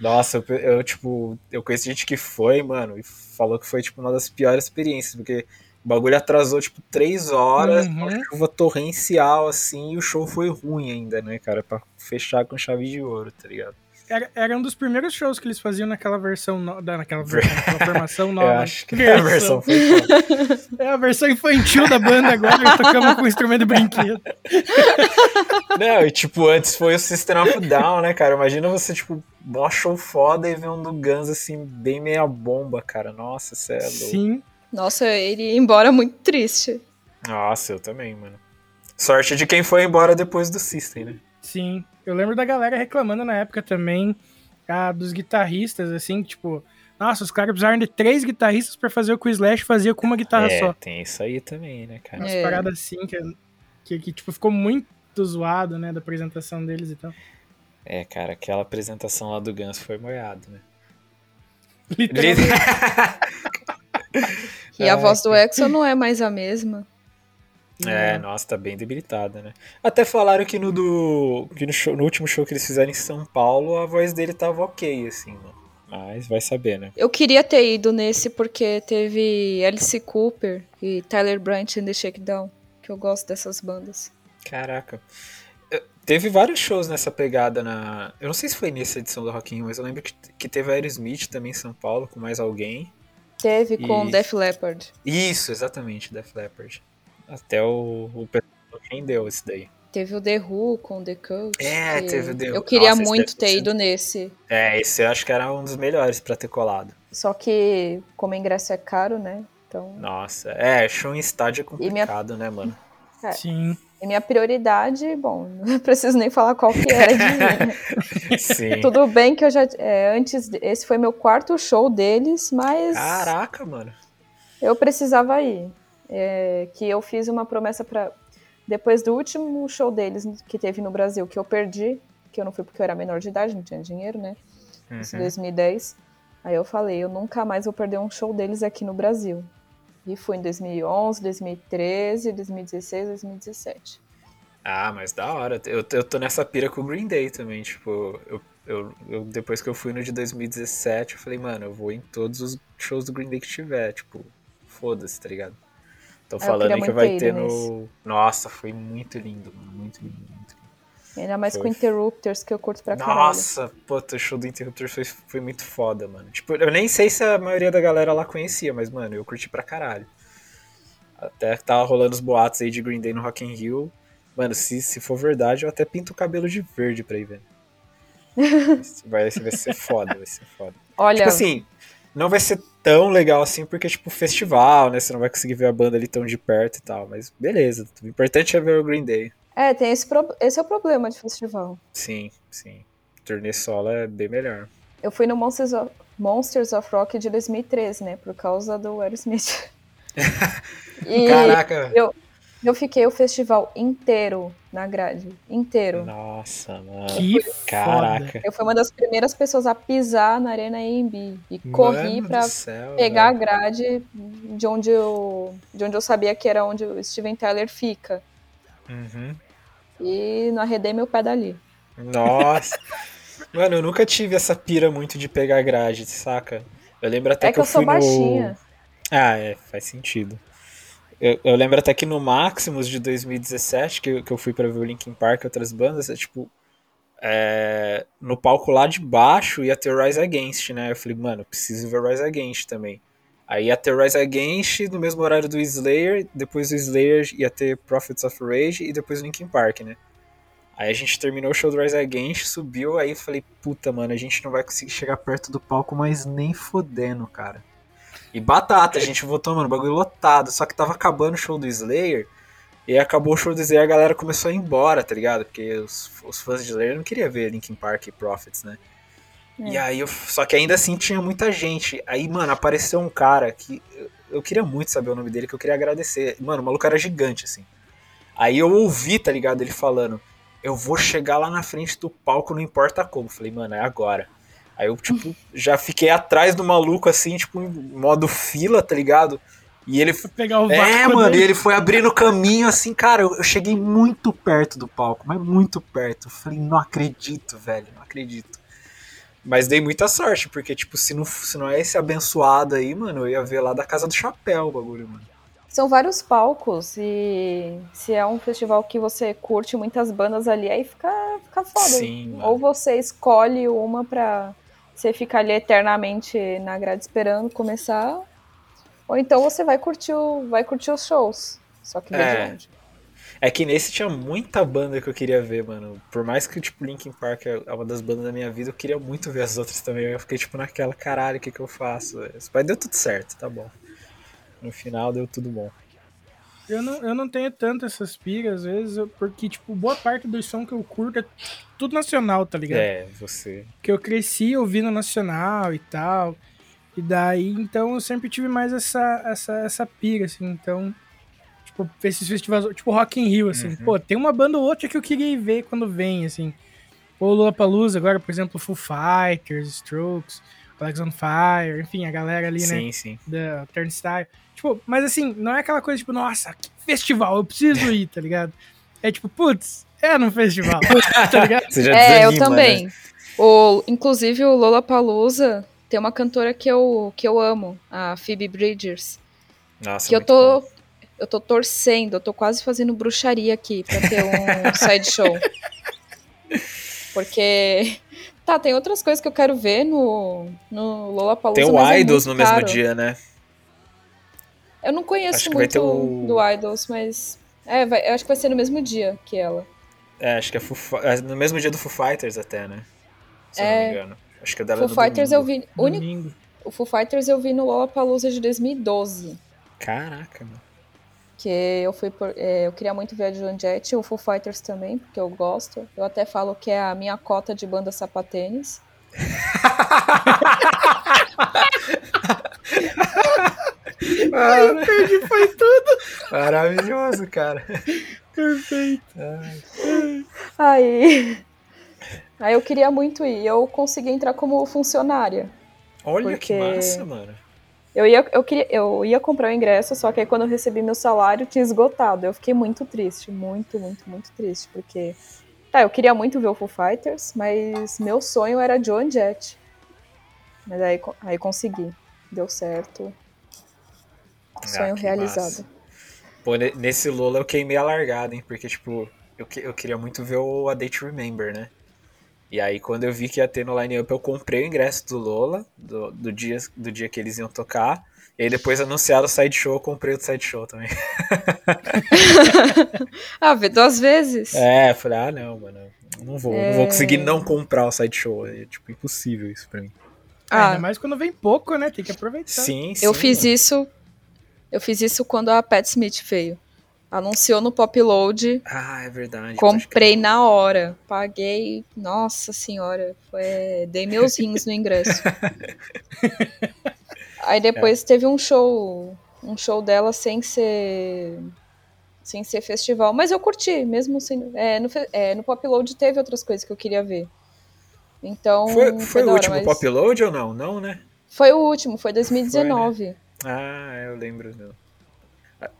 Nossa, eu, eu, tipo, eu conheço gente que foi, mano, e falou que foi, tipo, uma das piores experiências, porque o bagulho atrasou, tipo, três horas, Uhum. uma chuva torrencial, assim, e o show foi ruim ainda, né, cara, pra fechar com chave de ouro, tá ligado? Era, era um dos primeiros shows que eles faziam naquela versão, no, da, naquela, versão, (laughs) naquela formação nova. eu acho que a versão foda. É a versão infantil da banda agora, tocando com instrumento de brinquedo. (laughs) Não, e tipo, antes foi o System of Down, né, cara? Imagina você, tipo, mó show foda e ver um do Guns, assim, bem meia bomba, cara. Nossa, cê é louco. Sim. Nossa, ele ia embora muito triste. Nossa, eu também, mano. Sorte de quem foi embora depois do System, né? Sim. Eu lembro da galera reclamando na época também ah, dos guitarristas, assim, tipo, nossa, os caras precisaram de três guitarristas pra fazer o que o Slash fazia com uma guitarra é, só. tem isso aí também, né, cara? Umas É. paradas assim que, que, que, tipo, ficou muito zoado, né, da apresentação deles e tal. É, cara, aquela apresentação lá do Guns foi moiado, né? Literalmente. (laughs) E a voz do Exo não é mais a mesma. É, nossa, tá bem debilitada, né? Até falaram que no do. que no, show- no último show que eles fizeram em São Paulo, a voz dele tava ok, assim, mano. Mas vai saber, né? Eu queria ter ido nesse porque teve Alice Cooper e Tyler Branch em The Shakedown, que eu gosto dessas bandas. Caraca. Teve vários shows nessa pegada na. Eu não sei se foi nessa edição do Rock in Rio, mas eu lembro que, que teve a Aerosmith também em São Paulo, com mais alguém. Teve com E- Def Leppard. Isso, exatamente, Def Leppard. Até o, o pessoal rendeu esse daí. Teve o The Who com The Cult. É, teve o The Who. Eu queria Nossa, muito deve ter ido nesse. É, esse eu acho que era um dos melhores pra ter colado. Só que, como ingresso é caro, né? Então. Nossa, é, show em estádio é E minha- complicado, né, mano? É. Sim. E minha prioridade, bom, (laughs) não preciso nem falar qual que era de né? (laughs) Sim. Tudo bem que eu já. é, antes. Esse foi meu quarto show deles, mas. Caraca, mano. Eu precisava ir. É, que eu fiz uma promessa para Depois do último show deles que teve no Brasil, que eu perdi, que eu não fui porque eu era menor de idade, não tinha dinheiro, né? Isso em Uhum. 2010. Aí eu falei, eu nunca mais vou perder um show deles aqui no Brasil. E fui em 2011, 2013, 2016, 2017. Ah, mas da hora. Eu, eu tô nessa pira com o Green Day também. Tipo, eu, eu, eu- depois que eu fui no de 2017, eu falei, mano, eu vou em todos os shows do Green Day que tiver. Tipo, foda-se, tá ligado? Tô eu falando aí que vai ter ido no. Nossa, foi muito lindo, mano. Muito lindo, muito lindo. Ainda mais Foi. com Interrupters, que eu curto pra caralho. Nossa, pô, o show do Interruptor foi, foi muito foda, mano. Tipo, eu nem sei se a maioria da galera lá conhecia, mas, mano, eu curti pra caralho. Até tava rolando os boatos aí de Green Day no Rock in Rio. Mano, se, se for verdade, eu até pinto o cabelo de verde pra ir ver. (laughs) vai, vai ser foda, vai ser foda. Olha, Tipo assim, não vai ser tão legal assim, porque, tipo, festival, né? Você não vai conseguir ver a banda ali tão de perto e tal. Mas beleza, o importante é ver o Green Day. é, tem esse, pro- esse é o problema de festival. Sim, sim. Turnê solo é bem melhor. Eu fui no Monsters of, Monsters of Rock de 2013, né? Por causa do Aerosmith. (laughs) Caraca! eu, eu fiquei o festival inteiro na grade. Inteiro. Nossa, mano. Que Caraca. Eu fui uma das primeiras pessoas a pisar na Arena AMB. E corri Mano céu, pegar a velho. grade de onde, eu, de onde eu sabia que era onde o Steven Tyler fica. Uhum. E não arredei meu pé dali. Nossa. Mano, eu nunca tive essa pira muito de pegar grade, saca? Eu lembro até é que eu sou fui no... baixinha. Ah, é, faz sentido. Eu, eu lembro até que no Maximus de 2017, que, que eu fui pra ver o Linkin Park e outras bandas, é tipo. é, no palco lá de baixo ia ter Rise Against, né? Eu falei, mano, preciso ver Rise Against também. Aí ia ter Rise Against no mesmo horário do Slayer, depois do Slayer ia ter Prophets of Rage e depois Linkin Park, né? Aí a gente terminou o show do Rise Against, subiu, aí eu falei, puta, mano, a gente não vai conseguir chegar perto do palco, mas nem fodendo, cara. E batata, a gente voltou, mano, bagulho lotado. Só que tava acabando o show do Slayer. E acabou o show do Slayer, a galera começou a ir embora, tá ligado? Porque os, os fãs de Slayer não queriam ver Linkin Park e Prophets, né? E aí, eu, só que ainda assim tinha muita gente. Aí, mano, apareceu um cara que. eu queria muito saber o nome dele, que eu queria agradecer. Mano, o maluco era gigante, assim. Aí eu ouvi, tá ligado, ele falando, eu vou chegar lá na frente do palco, não importa como. Falei, mano, é agora. Aí eu, tipo, já fiquei atrás do maluco, assim, tipo, em modo fila, tá ligado? E ele. Pegar o É, mano, e ele foi abrindo caminho, assim, cara, eu, eu cheguei muito perto do palco, mas muito perto. Eu falei, não acredito, velho, não acredito. Mas dei muita sorte, porque, tipo, se não, se não é esse abençoado aí, mano, eu ia ver lá da Casa do Chapéu o bagulho, mano. São vários palcos e se é um festival que você curte muitas bandas ali, aí fica, fica foda. Sim, mano. Ou você escolhe uma pra você ficar ali eternamente na grade esperando começar, ou então você vai curtir, o, vai curtir os shows. Só que É. de longe. É que nesse tinha muita banda que eu queria ver, mano. Por mais que, tipo, Linkin Park é uma das bandas da minha vida, eu queria muito ver as outras também. Eu fiquei, tipo, naquela, caralho, o que que eu faço? Mas deu tudo certo, tá bom. No final deu tudo bom. Eu não, eu não tenho tanto essas piras, às vezes, porque, tipo, boa parte do som que eu curto é tudo nacional, tá ligado? É, você. que eu cresci ouvindo nacional e tal. E daí, então, eu sempre tive mais essa, essa, essa pira, assim. Então, tipo, esses festivais, tipo Rock in Rio, assim. Uhum. Pô, tem uma banda ou outra que eu queria ver quando vem, assim. Ou Lollapalooza agora, por exemplo, Foo Fighters, Strokes, Flags on Fire, enfim, a galera ali, né? Sim, sim. da Turnstile. Tipo, mas assim, não é aquela coisa tipo, nossa, que festival, eu preciso ir, tá ligado? É tipo, putz, é no festival, (laughs) tá ligado? Você já É, eu desanima, também. né? O, inclusive o Lollapalooza tem uma cantora que eu, que eu amo, a Phoebe Bridgers. Nossa, que eu muito tô bom. eu tô torcendo, eu tô quase fazendo bruxaria aqui pra ter um (laughs) sideshow. Porque tá, tem outras coisas que eu quero ver no no Lollapalooza, Tem o é Idols muito no mesmo dia, né? Eu não conheço muito o- do Idols, mas é, vai- eu acho que vai ser no mesmo dia que ela. É, acho que é, Foo é no mesmo dia do Foo Fighters até, né? Se eu não É. me engano. Acho que é dela Foo no Fighters eu domingo. vi, o único, Domingo. o Foo Fighters eu vi no Lollapalooza de 2012. Caraca, mano. Que eu fui por, é, eu queria muito ver a Joan Jett, o Foo Fighters também, porque eu gosto. Eu até falo que é a minha cota de banda sapatênis. Perdi, foi tudo. Maravilhoso, cara. Perfeito. Aí, aí eu queria muito ir. Eu consegui entrar como funcionária. Olha que massa, mano. Eu ia, eu, queria, eu ia comprar o ingresso, só que aí quando eu recebi meu salário tinha esgotado. Eu fiquei muito triste, muito, muito, muito triste, porque tá, eu queria muito ver o Foo Fighters, mas meu sonho era Joan Jett. Mas aí, aí consegui, deu certo. Sonho Ah, realizado. massa. Pô, ne- nesse Lola eu queimei a largada, hein? Porque, tipo, eu, que- eu queria muito ver o A Day to Remember, né? E aí, quando eu vi que ia ter no line-up, eu comprei o ingresso do Lola, do, do, dia, do dia que eles iam tocar. E aí, depois anunciaram o sideshow, eu comprei o sideshow também. (laughs) Ah, vê duas vezes. É, falei, ah, não, mano. Não vou, não É. vou conseguir não comprar o sideshow. É, tipo, impossível isso pra mim. Ah, Ainda mais quando vem pouco, né? Tem que aproveitar. Sim, sim. eu fiz mano. isso. Eu fiz isso quando a Pat Smith veio. Anunciou no Pop Load. Ah, é verdade. Comprei na hora. Paguei. Nossa senhora. Foi... Dei meus rins no ingresso. (laughs) Aí depois teve um show. Um show dela sem ser. Sem ser festival. Mas eu curti, mesmo sem. É, no, é, no Pop Load teve outras coisas que eu queria ver. Então. Foi, foi da o hora, último mas- pop load ou não? Não, né? Foi o último, foi 2019. Ah, eu lembro. Não. Ah,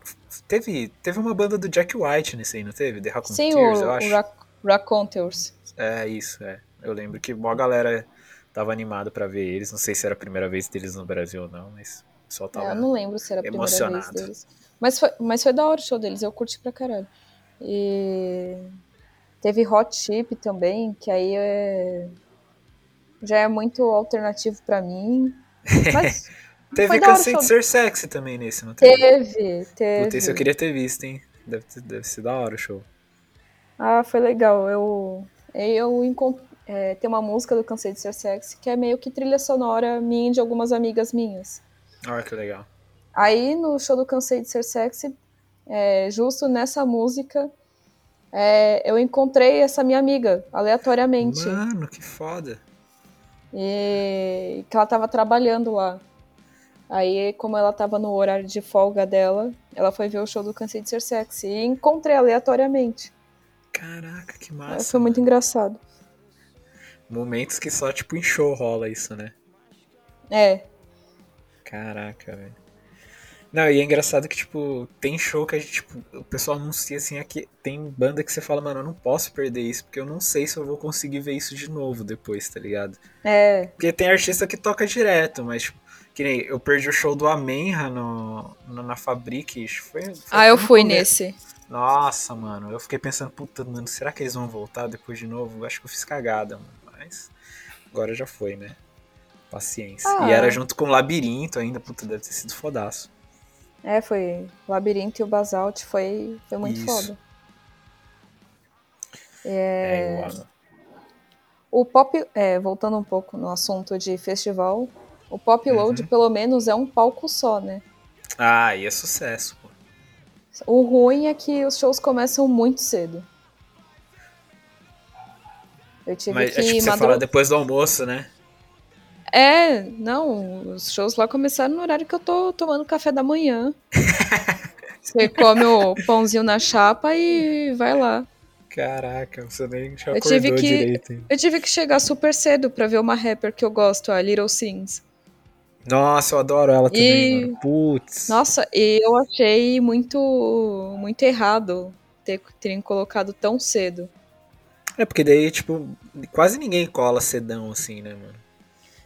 Teve, teve uma banda do Jack White nesse aí, não teve? The Sim, Raconteurs, o, eu o acho. Rac Raconteurs. É isso, é. Eu lembro que uma galera tava animada pra ver eles. Não sei se era a primeira vez deles no Brasil ou não, mas pessoal É, tava. eu não lembro se era a primeira vez emocionado. deles. Mas foi, mas foi da hora o show deles, eu curti pra caralho. E teve Hot Chip também, que aí é... já é muito alternativo pra mim. (laughs) Mas Teve Cansei de. Ser Sexy também nesse, não teve? teve, teve. Puta, esse eu queria ter visto, hein? Deve, deve ser da hora o show. Ah, foi legal. Eu, eu encont... é, tem uma música do Cansei de Ser Sexy que é meio que trilha sonora minha e de algumas amigas minhas. Olha que legal. Aí no show do Cansei de Ser Sexy, é, justo nessa música, é, eu encontrei essa minha amiga, aleatoriamente. Mano, que foda. E que ela tava trabalhando lá. Aí, como ela tava no horário de folga dela, ela foi ver o show do Cansei de Ser Sexy. E encontrei aleatoriamente. Caraca, que massa. foi muito mano. engraçado. Momentos que só, tipo, em show rola isso, né? É, Caraca, velho. Não, e é engraçado que, tipo, tem show que a gente, tipo, o pessoal anuncia assim, aqui tem banda que você fala, mano, eu não posso perder isso, porque eu não sei se eu vou conseguir ver isso de novo depois, tá ligado? é. Porque tem artista que toca direto, mas, tipo, que nem eu perdi o show do Amenra no, no- na Fabric, acho que foi, foi Ah, eu fui começo. nesse. Nossa, mano, eu fiquei pensando, puta, mano, será que eles vão voltar depois de novo? Eu acho que eu fiz cagada, mano, mas agora já foi, né? Paciência. Ah. E era junto com o Labirinto ainda, puta, deve ter sido fodaço. É, foi Labirinto e o Basalt. Foi, foi muito Isso. foda. É, amo. O pop, é, voltando um pouco no assunto de festival, o Pop Load, Uhum. pelo menos, é um palco só, né? Ah, e é sucesso, pô. O ruim é que os shows começam muito cedo. Eu tive Mas que é tipo, você madru- fala depois do almoço, né? É, não, os shows lá começaram no horário que eu tô tomando café da manhã. (laughs) Você come o pãozinho na chapa e vai lá. Caraca, você nem já Eu tive que- direito. hein? Eu tive que chegar super cedo pra ver uma rapper que eu gosto, a Little Sims. Nossa, eu adoro ela também, E- mano. Putz. Nossa, e eu achei muito muito errado ter, terem colocado tão cedo. É porque daí, tipo, quase ninguém cola sedão assim, né, mano?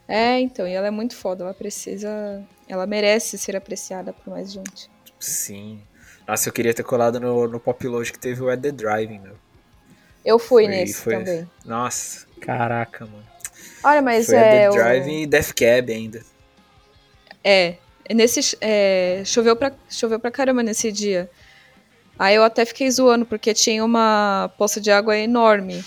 É, então, e ela é muito foda, ela precisa. Ela merece ser apreciada por mais gente. Sim. Nossa, eu queria ter colado no, no Pop Load que teve o At The Driving, meu. Eu fui Foi- nesse foi- também. Nossa, caraca, mano. Olha, mas Foi é. At The o- Driving e Death Cab ainda. É, nesse é, choveu pra choveu pra caramba nesse dia. Aí eu até fiquei zoando porque tinha uma poça de água enorme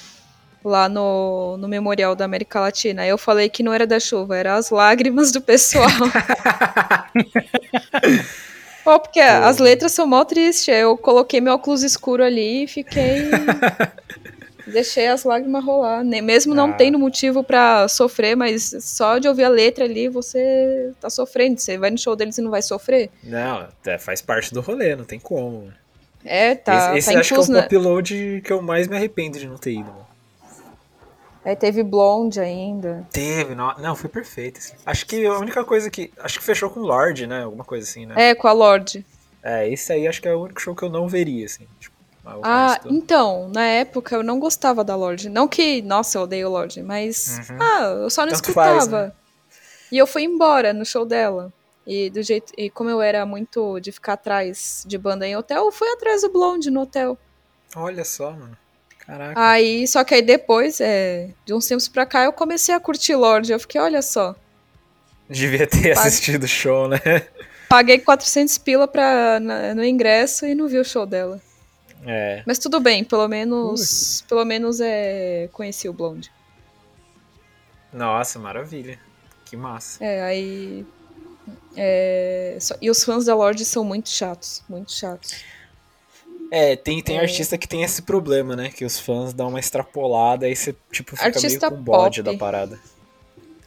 lá no, no memorial da América Latina. Aí eu falei que não era da chuva, era as lágrimas do pessoal. (laughs) Pô, porque as letras são mó tristes. Eu coloquei meu óculos escuro ali e fiquei (laughs) deixei as lágrimas rolar, Nem- mesmo não Ah. tendo motivo pra sofrer, mas só de ouvir a letra ali você tá sofrendo. Você vai no show deles e não vai sofrer? Não, faz parte do rolê, não tem como. É, tá, esse esse tá acho que é o incluso, né? Pop Load que eu mais me arrependo de não ter ido, mano. Aí teve Blonde ainda. Teve, não, não foi perfeito. assim. Acho que a única coisa que. Acho que fechou com Lorde, né? Alguma coisa assim, né? É, com a Lorde. É, esse aí acho que é o único show que eu não veria, assim. Tipo, Ah, resto- então, na época eu não gostava da Lorde. Não que, nossa, eu odeio Lorde, mas. Uhum. Ah, eu só não Tanto escutava. faz, né? E eu fui embora no show dela. E do jeito. E como eu era muito de ficar atrás de banda em hotel, eu fui atrás do Blonde no hotel. Olha só, mano. Caraca. Aí, só que aí depois, é, de uns tempos pra cá, eu comecei a curtir Lorde. Eu fiquei, olha só. Devia ter assistido o show, né? (laughs) Paguei 400 pila pra, na- no ingresso e não vi o show dela. É. Mas tudo bem, pelo menos. Pelo menos é, conheci o Blonde. Nossa, maravilha. Que massa. É, aí. É, só- e os fãs da Lorde são muito chatos. Muito chatos. É, tem, tem É. artista que tem esse problema, né? Que os fãs dão uma extrapolada e você, tipo, fica Artista meio com bode da parada.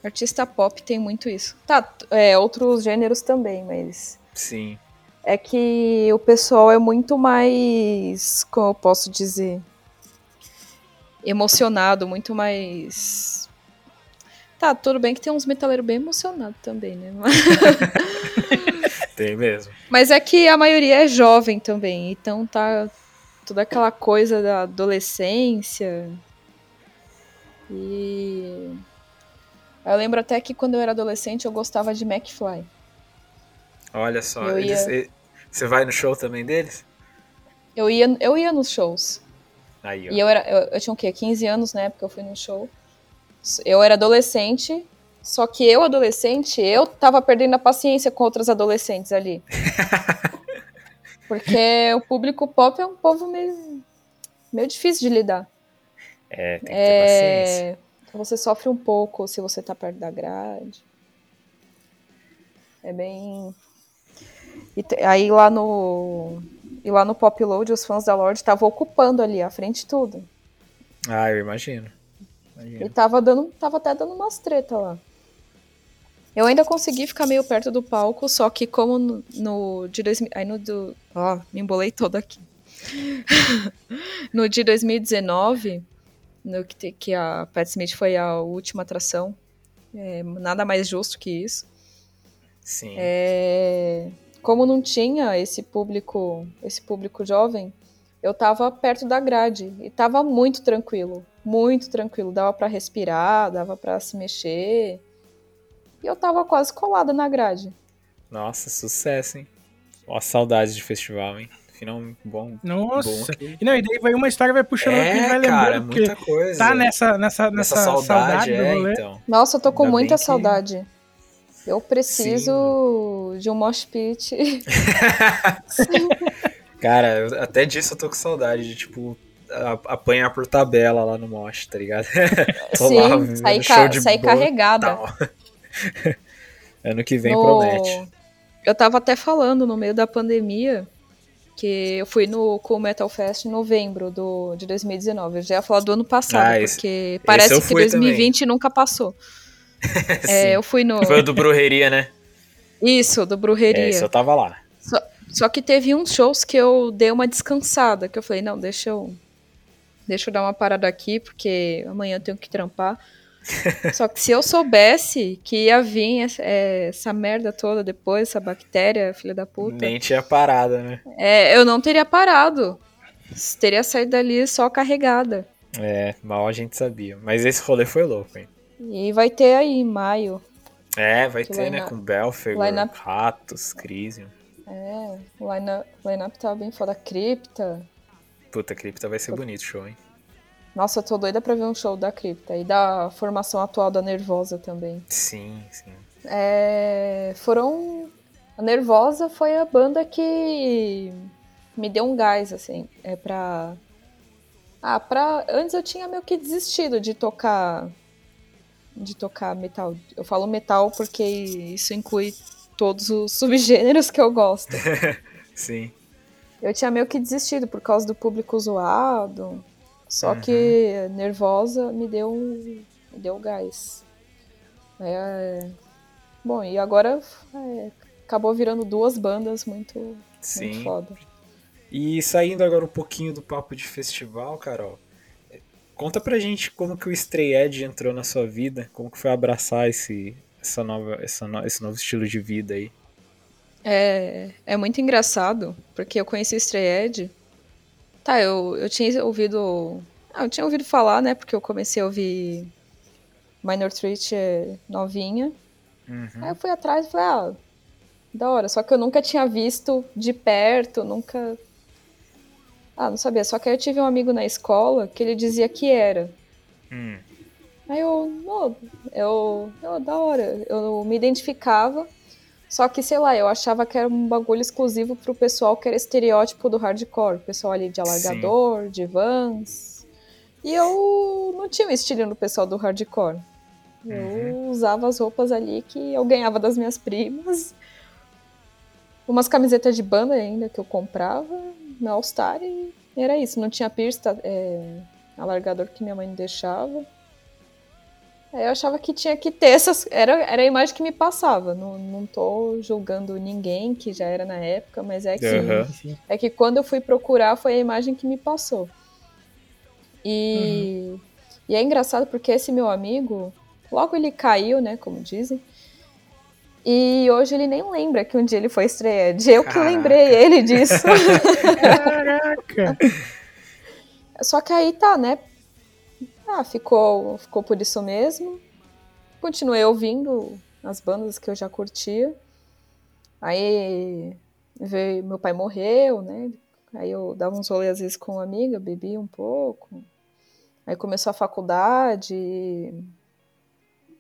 Artista pop tem muito isso. Tá, é, outros gêneros também, mas. Sim. É que o pessoal é muito mais. Como eu posso dizer? Emocionado, muito mais. Tá, tudo bem que tem uns metaleiros bem emocionados também, né? (laughs) Tem mesmo. Mas é que a maioria é jovem também, então tá toda aquela coisa da adolescência. E. Eu lembro até que quando eu era adolescente eu gostava de McFly. Olha só. Eu eles- ia- e- Você vai no show também deles? Eu ia, eu ia nos shows. Aí. E eu era. Eu, eu tinha o quê? 15 anos na época eu fui no show. Eu era adolescente, só que eu, adolescente, eu tava perdendo a paciência com outras adolescentes ali. (laughs) Porque o público pop é um povo meio, meio difícil de lidar. É, tem que ter paciência. É, então você sofre um pouco se você tá perto da grade. É bem. E te- aí lá no. E lá no Pop Load, os fãs da Lorde estavam ocupando ali a frente tudo. Ah, eu imagino. E Imagino. tava dando. Tava até dando umas treta lá. Eu ainda consegui ficar meio perto do palco, só que como no, no de 2000, aí no do, ó, me embolei todo aqui. (laughs) no de 2019, no que, que a Pat Smith foi a última atração, é, nada mais justo que isso. Sim. É, como não tinha esse público, esse público jovem, eu tava perto da grade e tava muito tranquilo, muito tranquilo, dava para respirar, dava para se mexer. E eu tava quase colada na grade. Nossa, sucesso, hein? Ó, saudades de festival, hein? Final bom. Nossa. Bom aqui. E não, e daí vai uma história vai puxando É, aqui, vai lembrando, porque muita coisa. tá nessa, nessa, nessa, Essa saudade, é, do rolê. então. Nossa, eu tô com Ainda muita que- saudade. Eu preciso de um mosh pit. (laughs) (laughs) Cara, eu- até disso eu tô com saudade de, tipo, apanhar por tabela lá no Mosh, tá ligado? (laughs) Tô lá Sim, vendo sair, show ca de sair carregada. (laughs) ano que vem No- promete. Eu tava até falando no meio da pandemia que eu fui no Cool Metal Fest em novembro do, de 2019. Eu já ia falar do ano passado, Ah, esse- porque parece eu que fui 2020 nunca passou. (laughs) É, eu fui no. Foi o do Brujeria, né? Isso, do Brujeria. É, esse eu tava lá. Só que teve uns shows que eu dei uma descansada, que eu falei, não, deixa eu. Deixa eu dar uma parada aqui, porque amanhã eu tenho que trampar. Só que se eu soubesse que ia vir essa, é, essa merda toda depois, essa bactéria, filha da puta, Nem tinha parada, né? é, eu não teria parado. Teria saído dali só carregada. É, mal a gente sabia. Mas esse rolê foi louco, hein? E vai ter aí em maio. É, vai ter, né? line-up- Com Belfegor, line-up- Ratos, Crisium. É, o line- o line-up tava bem foda. Cripta. Puta, Cripta vai ser bonito o show, hein? Nossa, eu tô doida pra ver um show da Cripta. E da formação atual da Nervosa também. Sim, sim. É, foram. A Nervosa foi a banda que me deu um gás, assim. É pra. Ah, pra. Antes eu tinha meio que desistido de tocar. De tocar metal. Eu falo metal porque isso inclui todos os (laughs) subgêneros que eu gosto. (laughs) Sim. Eu tinha meio que desistido por causa do público zoado. Só que nervosa me deu um, me deu gás. É, bom, e agora é, acabou virando duas bandas muito, muito Sim. foda. E saindo agora um pouquinho do papo de festival, Carol, conta pra gente como que o Stray Edge entrou na sua vida, como que foi abraçar esse, essa nova, essa no- esse novo estilo de vida aí. É, é muito engraçado, porque eu conheci o Stray Edge. Tá, eu, eu tinha ouvido. Ah, eu tinha ouvido falar, né? Porque eu comecei a ouvir Minor Threat é, novinha. Uhum. Aí eu fui atrás e falei, ah, da hora. Só que eu nunca tinha visto de perto, nunca. Ah, não sabia. Só que aí eu tive um amigo na escola que ele dizia que era. Hum, Aí eu, não, eu, eu, da hora. Eu me identificava. Só que, sei lá, eu achava que era um bagulho exclusivo pro pessoal que era estereótipo do hardcore. O pessoal ali de alargador, de vans. E eu não tinha o estilo do pessoal do hardcore. Eu usava as roupas ali que eu ganhava das minhas primas. Umas camisetas de banda ainda que eu comprava na All Star e era isso. Não tinha tá- é, alargador que minha mãe não deixava. Aí eu achava que tinha que ter essas. Era, era a imagem que me passava. Não, não tô julgando ninguém que já era na época, mas é que. Sim. é que quando eu fui procurar foi a imagem que me passou. E, e é engraçado porque esse meu amigo, logo ele caiu, né? Como dizem. E hoje ele nem lembra que um dia ele foi estreia. Eu que Caraca. lembrei ele disso. (laughs) Caraca! Só que aí tá, né? Ah, ficou, ficou por isso mesmo. Continuei ouvindo as bandas que eu já curtia. Aí veio, meu pai morreu, né? Aí eu dava uns rolês às vezes com uma amiga, bebia um pouco. Aí começou a faculdade.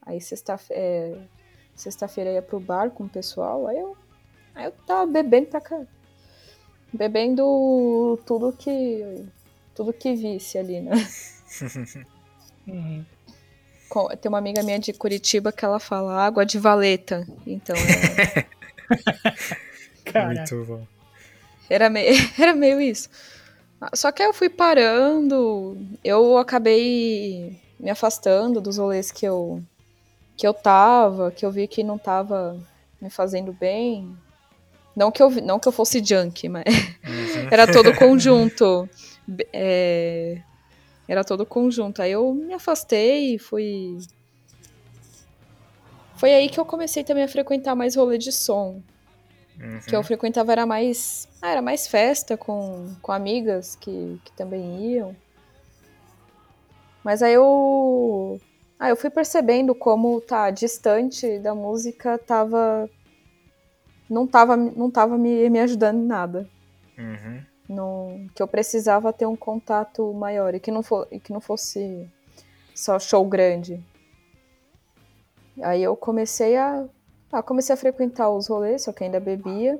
Aí sexta-feira é, sexta-feira ia pro bar com o pessoal. Aí eu, aí eu tava bebendo pra cá. Bebendo tudo que tudo que visse ali, né? (laughs) Uhum. Com- Tem uma amiga minha de Curitiba que ela fala água de valeta. Então, é- (laughs) Cara, Muito bom. era, meio, (laughs) era meio isso. Só que aí eu fui parando, eu acabei me afastando dos rolês que eu, que eu tava, que eu vi que não tava me fazendo bem. Não que eu, não que eu fosse junk, mas Uhum. (laughs) era todo conjunto. É, era todo conjunto. Aí eu me afastei e fui. Foi aí que eu comecei também a frequentar mais rolê de som. Uhum. Que eu frequentava era mais. Ah, era mais festa com, com amigas que, que também iam. Mas aí eu. Ah, eu fui percebendo como tá distante da música tava. Não tava, não tava me, me ajudando em nada. Uhum. Que eu precisava ter um contato maior e que não, for, e que não fosse só show grande. Aí eu comecei a, ah, comecei a frequentar os rolês, só que ainda bebia.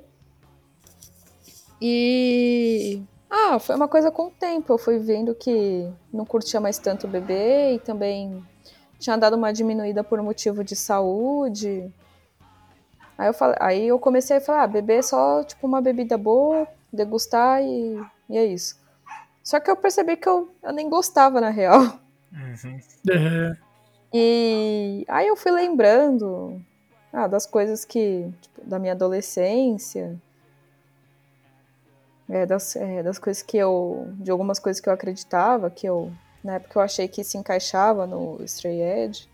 E ah, foi uma coisa com o tempo. Eu fui vendo que não curtia mais tanto beber e também tinha dado uma diminuída por motivo de saúde. Aí eu, falei, aí eu comecei a falar, ah, beber é só tipo uma bebida boa, degustar e, e é isso. Só que eu percebi que eu, eu nem gostava, na real. Uhum. É, E aí eu fui lembrando ah, das coisas que. tipo, da minha adolescência. É, das, é, das coisas que eu. De algumas coisas que eu acreditava, que eu. Na época eu achei que se encaixava no Stray Edge.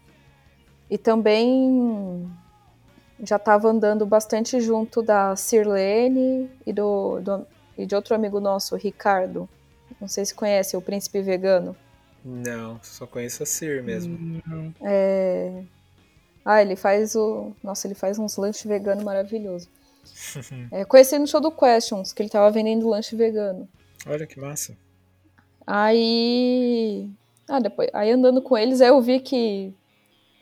E também já estava andando bastante junto da Sirlene e do, do- e de outro amigo nosso, Ricardo. Não sei se conhece, o príncipe vegano. Não, só conheço a Sir mesmo. não. É... Ah, ele faz o. Nossa, ele faz uns lanches veganos maravilhosos. (laughs) É, conheci no show do Questions, que ele tava vendendo lanche vegano. Olha que massa. Aí. Ah, depois. Aí andando com eles, aí eu vi que.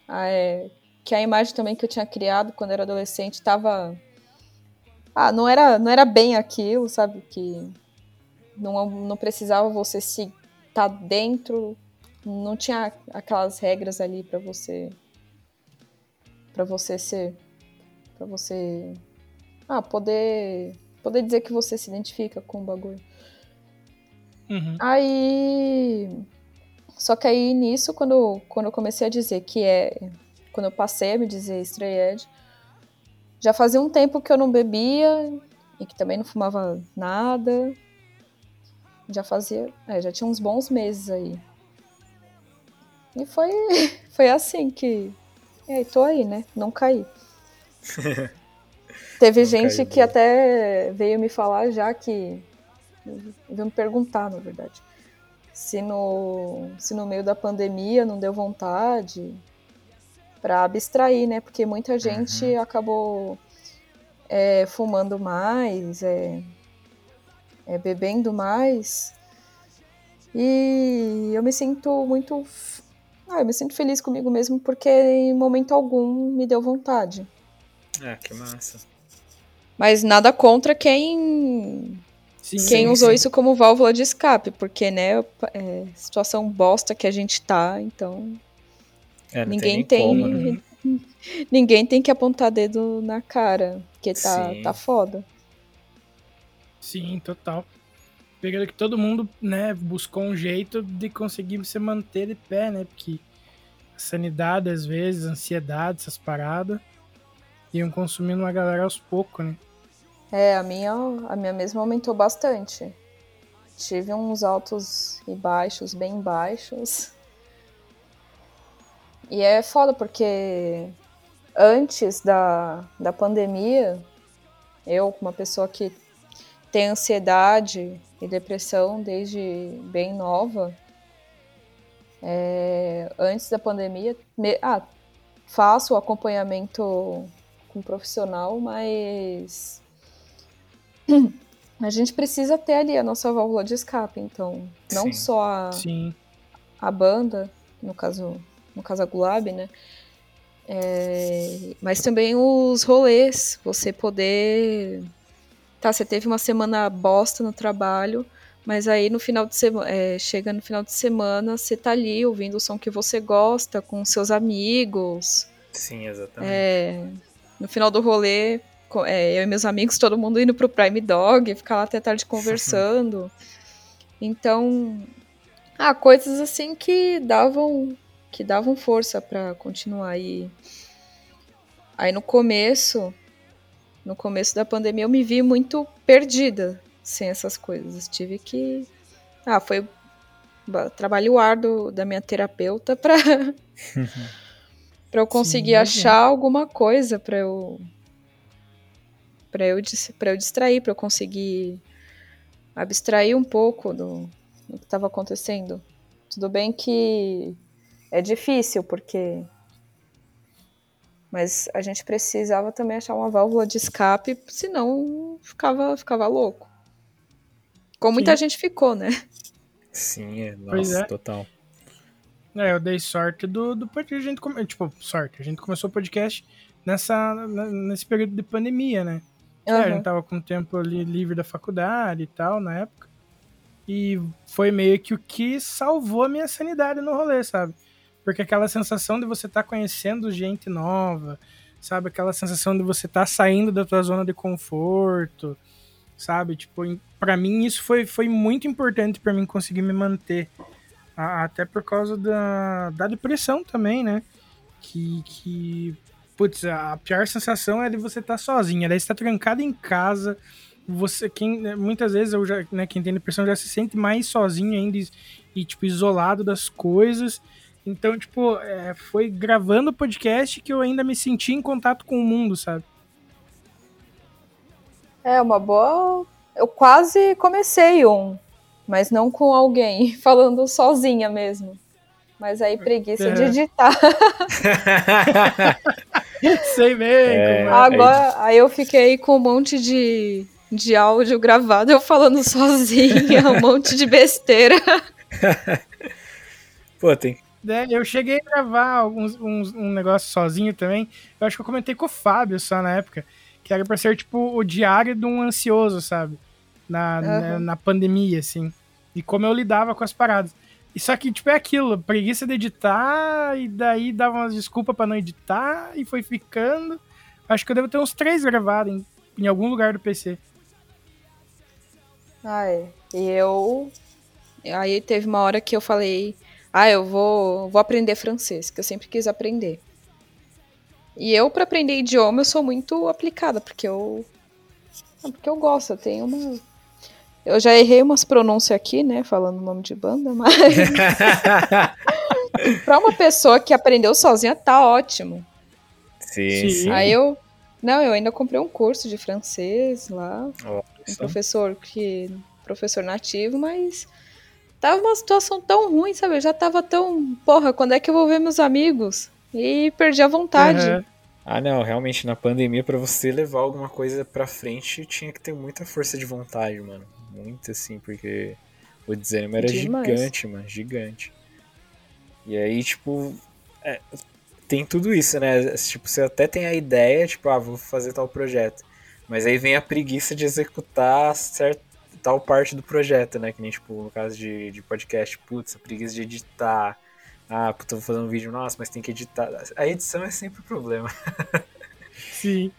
ah, é, que a imagem também que eu tinha criado quando era adolescente tava. Ah, não era, não era bem aquilo, sabe? Que não, não precisava você se estar dentro, não tinha aquelas regras ali pra você para você ser para você ah, poder poder dizer que você se identifica com o bagulho. Uhum. Aí. Só que aí nisso, quando, quando eu comecei a dizer que é. Quando eu passei a me dizer Stray Edge, já fazia um tempo que eu não bebia e que também não fumava nada. Já fazia. É, já tinha uns bons meses aí. E foi, (laughs) foi assim que. E aí, tô aí, né? Não caí. (laughs) Teve Não gente caiu, que boa. até veio me falar já que veio me perguntar, na verdade, se no, se no meio da pandemia não deu vontade para abstrair, né? Porque muita gente acabou é, fumando mais, é, é, bebendo mais. E eu me sinto muito. Ah, eu me sinto feliz comigo mesmo porque em momento algum me deu vontade. Ah, que massa. Mas nada contra quem Sim, quem sim, usou sim. isso como válvula de escape, porque, né, é, situação bosta que a gente tá, então É, ninguém tem, como, né? (laughs) ninguém tem que apontar dedo na cara, porque tá, Sim. tá foda. Sim, total. Pegando que todo mundo, né, buscou um jeito de conseguir se manter de pé, né? Porque a sanidade, às vezes, a ansiedade, essas paradas, iam consumindo uma galera aos poucos, né? É, a minha, a minha mesma aumentou bastante. Tive uns altos e baixos, bem baixos. E é foda porque antes da, da pandemia, eu, uma pessoa que tem ansiedade e depressão desde bem nova, é, antes da pandemia, me- ah, faço o acompanhamento com profissional, mas (clears throat) a gente precisa ter ali a nossa válvula de escape, então não Sim. só a, Sim. a banda, no caso, no caso a Gulab, né? É, mas também os rolês, você poder. Tá, você teve uma semana bosta no trabalho, mas aí no final de semana. chega no final de semana, você tá ali ouvindo o som que você gosta, com seus amigos. Sim, exatamente. É, no final do rolê, é, eu e meus amigos, todo mundo indo pro Prime Dog, ficar lá até tarde (laughs) conversando. Então, ah, coisas assim que davam que davam força para continuar. E aí no começo, no começo da pandemia, eu me vi muito perdida sem essas coisas. Tive que. Ah, foi trabalho árduo da minha terapeuta para (laughs) para eu conseguir Sim, achar alguma coisa para eu para eu para eu distrair, para eu conseguir abstrair um pouco do, do que estava acontecendo. Tudo bem que é difícil porque mas a gente precisava também achar uma válvula de escape, senão ficava ficava louco. Como muita gente ficou, né? Sim, é, nossa, é. total. É, eu dei sorte do, do podcast. A gente come... Tipo, sorte. A gente começou o podcast nessa, nesse período de pandemia, né? Uhum. É, a gente tava com tempo ali livre da faculdade e tal, na época. E foi meio que o que salvou a minha sanidade no rolê, sabe? Porque aquela sensação de você estar tá conhecendo gente nova, sabe? Aquela sensação de você estar tá saindo da tua zona de conforto, sabe? Tipo, para mim isso foi, foi muito importante para mim conseguir me manter. Até por causa da, da depressão também, né? Que, que, putz, a pior sensação é de você estar tá sozinha, daí você tá trancado em casa, você, quem, né, muitas vezes eu já, né, quem tem depressão já se sente mais sozinho ainda e tipo, isolado das coisas, então, tipo, é, foi gravando o podcast que eu ainda me senti em contato com o mundo, sabe? É uma boa eu quase comecei um, mas não com alguém, (laughs) falando sozinha mesmo. Mas aí preguiça é. (laughs) de editar. Sei mesmo. É, Agora, aí eu fiquei com um monte de, de áudio gravado, eu falando (laughs) sozinha, um monte de besteira. Pô, tem. É, eu cheguei a gravar alguns, uns, um negócio sozinho também. Eu acho que eu comentei com o Fábio só na época. Que era pra ser tipo o diário de um ansioso, sabe? na, uhum. na, na, pandemia, assim. E como eu lidava com as paradas. E só que, tipo, é aquilo, preguiça de editar, e daí dava umas desculpas para não editar, e foi ficando. Acho que eu devo ter uns três gravados em, em algum lugar do PC. Ah, é. E eu. Aí teve uma hora que eu falei, ah, eu vou, vou aprender francês, que eu sempre quis aprender. E eu, para aprender idioma, eu sou muito aplicada, porque eu. Porque eu gosto, eu tenho uma eu já errei umas pronúncias aqui, né? Falando o nome de banda, (laughs) mas. (laughs) pra uma pessoa que aprendeu sozinha, tá ótimo. Sim, sim. Aí eu. Não, eu ainda comprei um curso de francês lá. Um professor que. Professor nativo, mas. Tava uma situação tão ruim, sabe? Eu já tava tão. Porra, quando é que eu vou ver meus amigos? E perdi a vontade. Uhum. Ah, não, realmente na pandemia para você levar alguma coisa para frente tinha que ter muita força de vontade, mano muito assim, porque o desânimo era Demais. gigante, mano, gigante. E aí, tipo, é, tem tudo isso, né? Tipo, você até tem a ideia, tipo, ah, vou fazer tal projeto. Mas aí vem a preguiça de executar certo, tal parte do projeto, né? Que nem, tipo, no caso de, de podcast, putz, a preguiça de editar. Ah, puta, vou fazer um vídeo, nossa, mas tem que editar. A edição é sempre o problema. (laughs) Sim.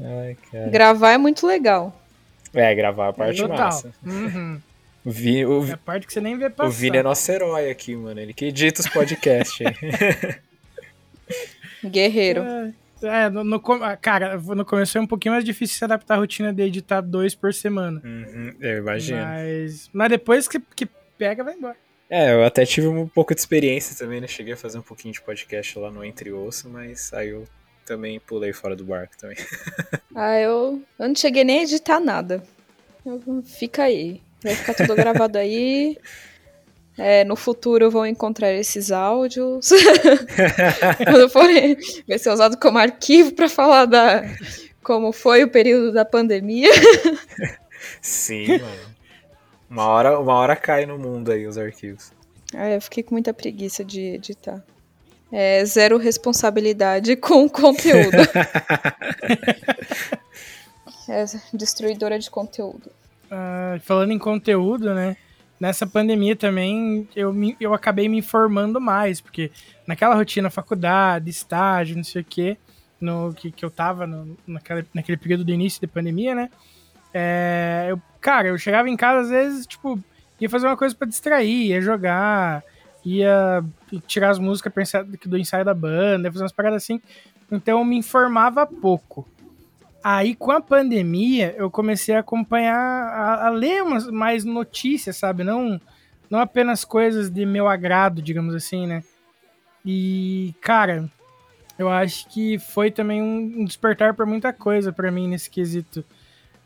Ai, Gravar é muito legal. É, gravar a parte Total. massa. Uhum. O Vini, o, é a parte que você nem vê passar. O Vini é nosso herói aqui, mano. Ele que edita os podcasts. (laughs) Guerreiro. É, é no, no, cara, no começo foi um pouquinho mais difícil se adaptar à rotina de editar dois por semana. Uhum, eu imagino. Mas, mas depois que, que pega, vai embora. É, eu até tive um pouco de experiência também, né? Cheguei a fazer um pouquinho de podcast lá no Entre Osso, mas aí eu também pulei fora do barco também. (laughs) ah, eu, eu não cheguei nem a editar nada. Eu, fica aí. Vai ficar tudo gravado aí. (laughs) É, no futuro vão encontrar esses áudios. (laughs) Quando forem, vai ser usado como arquivo para falar da como foi o período da pandemia. (laughs) Sim, mano. Uma hora, uma hora cai no mundo aí os arquivos. Ah, eu fiquei com muita preguiça de editar é, zero responsabilidade (laughs) com o conteúdo. é destruidora de conteúdo. Uh, falando em conteúdo, né? Nessa pandemia também eu, me, eu acabei me informando mais, porque naquela rotina, faculdade, estágio, não sei o quê, no, que, que eu tava no, naquela, naquele período do início da pandemia, né? É, eu, cara, eu chegava em casa às vezes, tipo, ia fazer uma coisa para distrair, ia jogar, ia tirar as músicas do ensaio da banda, fazer umas paradas assim. Então eu me informava pouco. Aí, com a pandemia, eu comecei a acompanhar, a, a ler umas, mais notícias, sabe? Não, não apenas coisas de meu agrado, digamos assim, né? E, cara, eu acho que foi também um despertar para muita coisa para mim nesse quesito.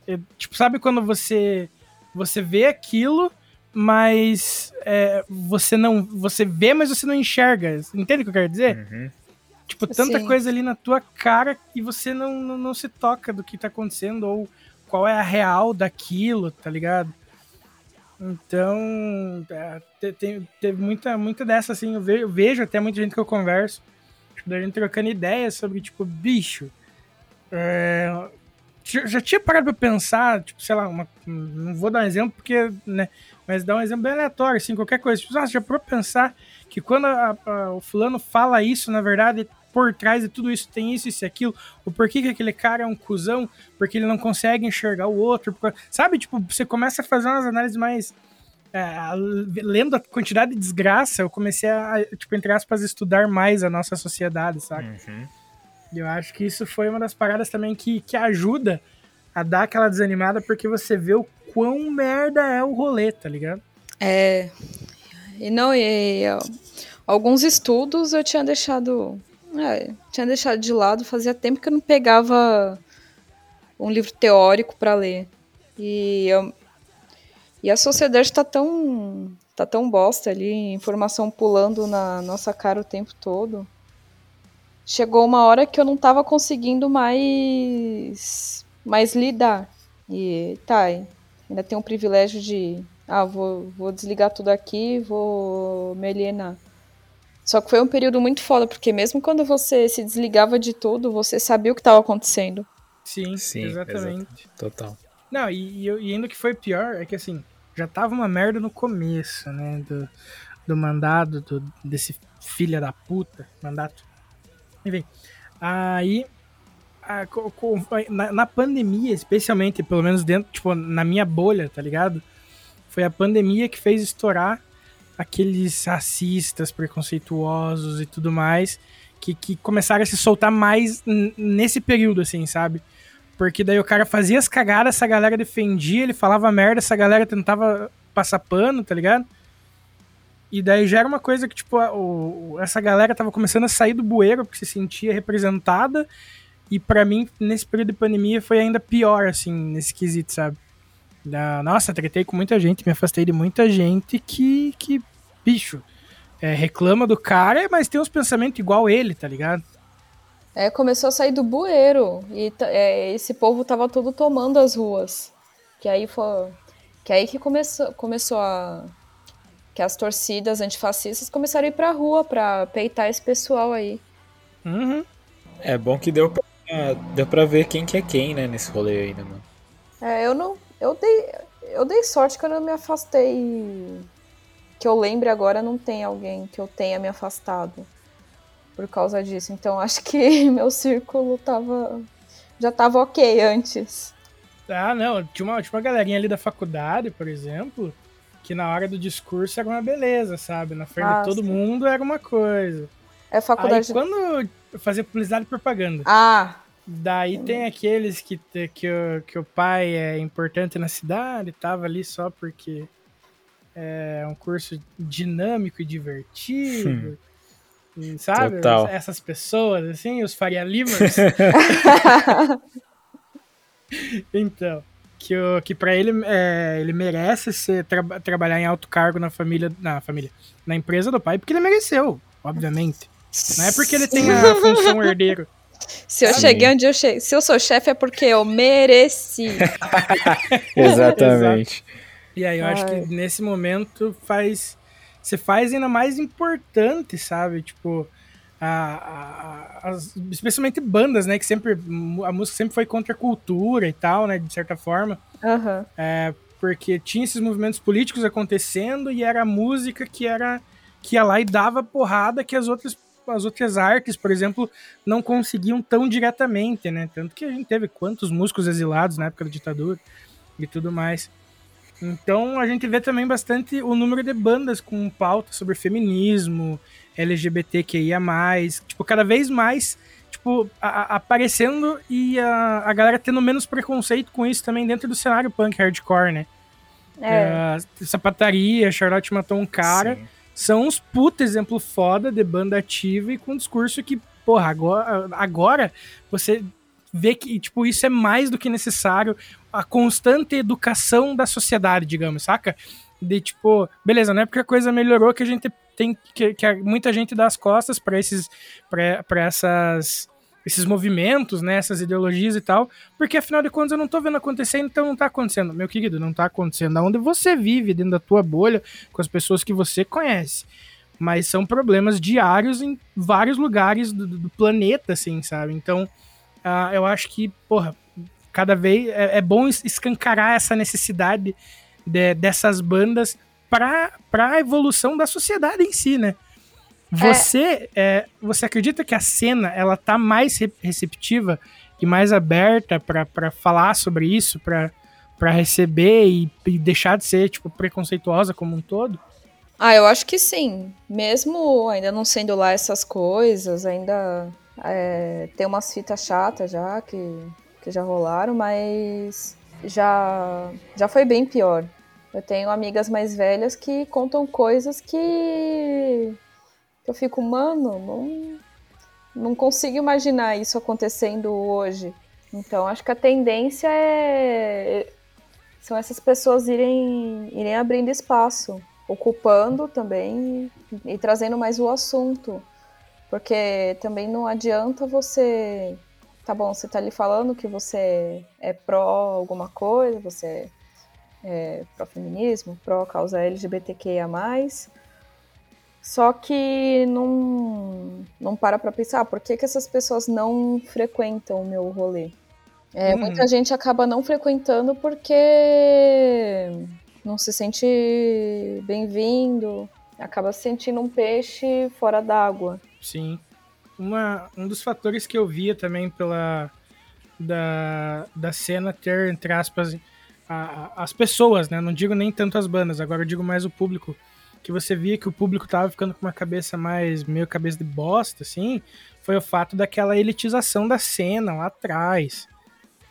Eu, tipo, sabe quando você você vê aquilo, mas é, você não você vê, mas você não enxerga. Entende o que eu quero dizer? Uhum. Tipo, tanta Sim. coisa ali na tua cara e você não, não, não, se toca do que tá acontecendo ou qual é a real daquilo, tá ligado? Então, é, tem, teve muita, muita dessa, assim, eu vejo, eu vejo, até muita gente que eu converso, tipo, da gente trocando ideias sobre, tipo, bicho, é, já tinha parado pra pensar, tipo, sei lá, uma, não vou dar um exemplo porque, né, mas dar um exemplo bem aleatório, assim, qualquer coisa. Tipo, nossa, já parou pra pensar que quando a, a, o fulano fala isso, na verdade, por trás de tudo isso tem isso, isso e aquilo, o porquê que aquele cara é um cuzão, porque ele não consegue enxergar o outro, porque, sabe, tipo, você começa a fazer umas análises mais... É, lendo a quantidade de desgraça, eu comecei a, tipo, entre aspas, estudar mais a nossa sociedade, sabe? Uhum. E eu acho que isso foi uma das paradas também que, que ajuda a dar aquela desanimada, porque você vê o quão merda é o rolê, tá ligado? É. E não, e, e alguns estudos eu tinha deixado é, tinha deixado de lado, fazia tempo que eu não pegava um livro teórico para ler. E, eu, e a sociedade tá tão, tá tão bosta ali, informação pulando na nossa cara o tempo todo. Chegou uma hora que eu não tava conseguindo mais, mais lidar. E tá, ainda tenho o privilégio de, ah, vou, vou desligar tudo aqui, vou me alienar. Só que foi um período muito foda, porque mesmo quando você se desligava de tudo, você sabia o que estava acontecendo. Sim, Sim exatamente. Total. Não, e, e, ainda que foi pior, é que assim, já tava uma merda no começo, né? Do, do mandado, do, desse filha da puta, mandato. Enfim, aí a, na, na, pandemia, especialmente, pelo menos dentro, tipo, na minha bolha, tá ligado? Foi a pandemia que fez estourar aqueles racistas, preconceituosos e tudo mais, que, que começaram a se soltar mais nesse período, assim, sabe? Porque daí o cara fazia as cagadas, essa galera defendia, ele falava merda, essa galera tentava passar pano, tá ligado? E daí já era uma coisa que, tipo, o, essa galera tava começando a sair do bueiro porque se sentia representada. E para mim, nesse período de pandemia, foi ainda pior, assim, nesse quesito, sabe? Nossa, tretei com muita gente, me afastei de muita gente que, que bicho, é, reclama do cara, mas tem uns pensamentos igual ele, tá ligado? É, começou a sair do bueiro e é, esse povo tava todo tomando as ruas. Que aí foi. Que aí que começou, começou a. Que as torcidas antifascistas começaram a ir pra rua pra peitar esse pessoal aí. Uhum. É bom que deu pra, deu pra ver quem que é quem, né, nesse rolê aí, né, mano? É, eu não. Eu dei, eu dei sorte que eu não me afastei. Que eu lembre agora, não tem alguém que eu tenha me afastado por causa disso. Então (laughs) acho que meu círculo tava. Já tava ok antes. Ah, não. Tinha uma, tinha uma galerinha ali da faculdade, por exemplo, que na hora do discurso era uma beleza, sabe? Na frente ah, de todo sim. mundo era uma coisa. É faculdade. Aí, quando fazer publicidade e propaganda. Ah, Daí tem aqueles que, que, o, que o pai é importante na cidade, tava ali só porque é um curso dinâmico e divertido. Hum. Sabe? Total. Essas pessoas, assim, os Faria Limers. (laughs) (laughs) então, que, o, que para ele é, ele merece ser, tra trabalhar em alto cargo na família, na família, na empresa do pai, porque ele mereceu, obviamente. Não é porque ele tem a função herdeiro. Se eu Sim. cheguei onde eu cheguei, se eu sou chefe é porque eu mereci. (laughs) (laughs) Exatamente. E aí eu Ai. acho que nesse momento faz. Você faz ainda mais importante, sabe? Tipo, a, a, as, especialmente bandas, né? Que sempre. A música sempre foi contra a cultura e tal, né? De certa forma. Uhum. É, porque tinha esses movimentos políticos acontecendo e era a música que era. que ia lá e dava porrada que as outras as outras artes, por exemplo, não conseguiam tão diretamente, né? Tanto que a gente teve quantos músicos exilados na época da ditadura e tudo mais. Então a gente vê também bastante o número de bandas com pauta sobre feminismo, LGBTQIA+, tipo, cada vez mais tipo, a, a, aparecendo e a, a galera tendo menos preconceito com isso também dentro do cenário punk hardcore, né? É. Uh, sapataria, Charlotte matou um cara. Sim. São uns puta exemplo foda de banda ativa e com um discurso que, porra, agora, agora você vê que, tipo, isso é mais do que necessário. A constante educação da sociedade, digamos, saca? De tipo, beleza, não é porque a coisa melhorou que a gente tem que, que muita gente dá as costas para esses para essas esses movimentos, né, essas ideologias e tal, porque afinal de contas eu não tô vendo acontecer, então não tá acontecendo. Meu querido, não tá acontecendo onde você vive, dentro da tua bolha, com as pessoas que você conhece. Mas são problemas diários em vários lugares do, do planeta, assim, sabe? Então, uh, eu acho que, porra, cada vez é, é bom escancarar essa necessidade de, dessas bandas para a evolução da sociedade em si, né? Você, é. Você acredita que a cena ela tá mais receptiva e mais aberta para falar sobre isso, para receber e, e, deixar de ser tipo preconceituosa como um todo? Ah, eu acho que sim. Mesmo ainda não sendo lá essas coisas, ainda é, tem umas fitas chatas já que, que já rolaram, mas já, já foi bem pior. Eu tenho amigas mais velhas que contam coisas que eu fico, mano, não, não consigo imaginar isso acontecendo hoje. Então acho que a tendência é são essas pessoas irem, irem abrindo espaço, ocupando também e, e trazendo mais o assunto. Porque também não adianta você. Tá bom, você tá ali falando que você é pró alguma coisa, você é pró feminismo, pró causa LGBTQIA, só que não, não para pra pensar, por que, que essas pessoas não frequentam o meu rolê? É, uhum. Muita gente acaba não frequentando porque não se sente bem-vindo, acaba se sentindo um peixe fora d'água. Sim. Uma, um dos fatores que eu via também pela da, da cena ter, entre aspas, a, as pessoas, né? Não digo nem tanto as bandas, agora eu digo mais o público que você via que o público tava ficando com uma cabeça mais meio cabeça de bosta, assim, foi o fato daquela elitização da cena lá atrás,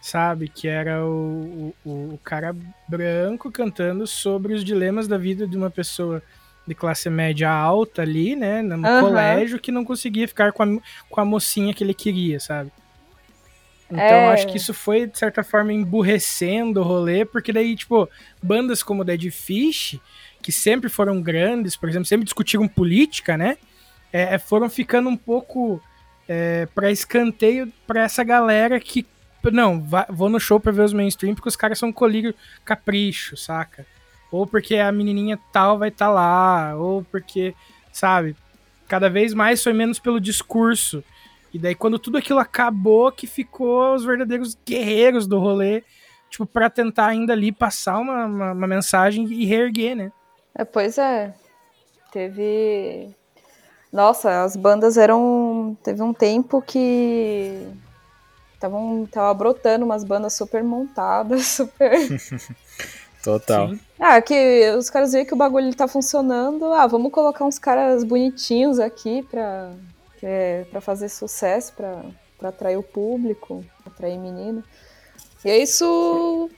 sabe? Que era o, o, o cara branco cantando sobre os dilemas da vida de uma pessoa de classe média alta ali, né, no uhum. colégio, que não conseguia ficar com a, com a mocinha que ele queria, sabe? Então é. acho que isso foi, de certa forma, emburrecendo o rolê, porque daí, tipo, bandas como Dead Fish que sempre foram grandes, por exemplo, sempre discutiram política, né? É, é foram ficando um pouco é, para escanteio para essa galera que não, vou no show pra ver os mainstream porque os caras são colírio capricho, saca? Ou porque a menininha tal vai estar tá lá, ou porque, sabe? Cada vez mais foi menos pelo discurso. E daí, quando tudo aquilo acabou, que ficou os verdadeiros guerreiros do rolê, tipo, pra tentar ainda ali passar uma, uma, uma mensagem e reerguer, né? É, pois é. Teve. Nossa, as bandas eram. Teve um tempo que. Tavam, tava brotando umas bandas super montadas, (laughs) super. (laughs) Total. Sim. Ah, que os caras veem que o bagulho tá funcionando. Ah, vamos colocar uns caras bonitinhos aqui pra, é, pra fazer sucesso, pra, pra atrair o público, atrair menino. E é isso.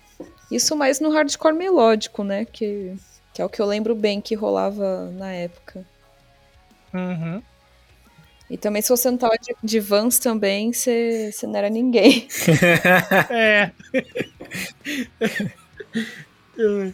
Isso mais no hardcore melódico, né? Que que é o que eu lembro bem que rolava na época. Uhum. E também, se você não tava de, de Vans também, você, você não era ninguém. (laughs) é. (laughs)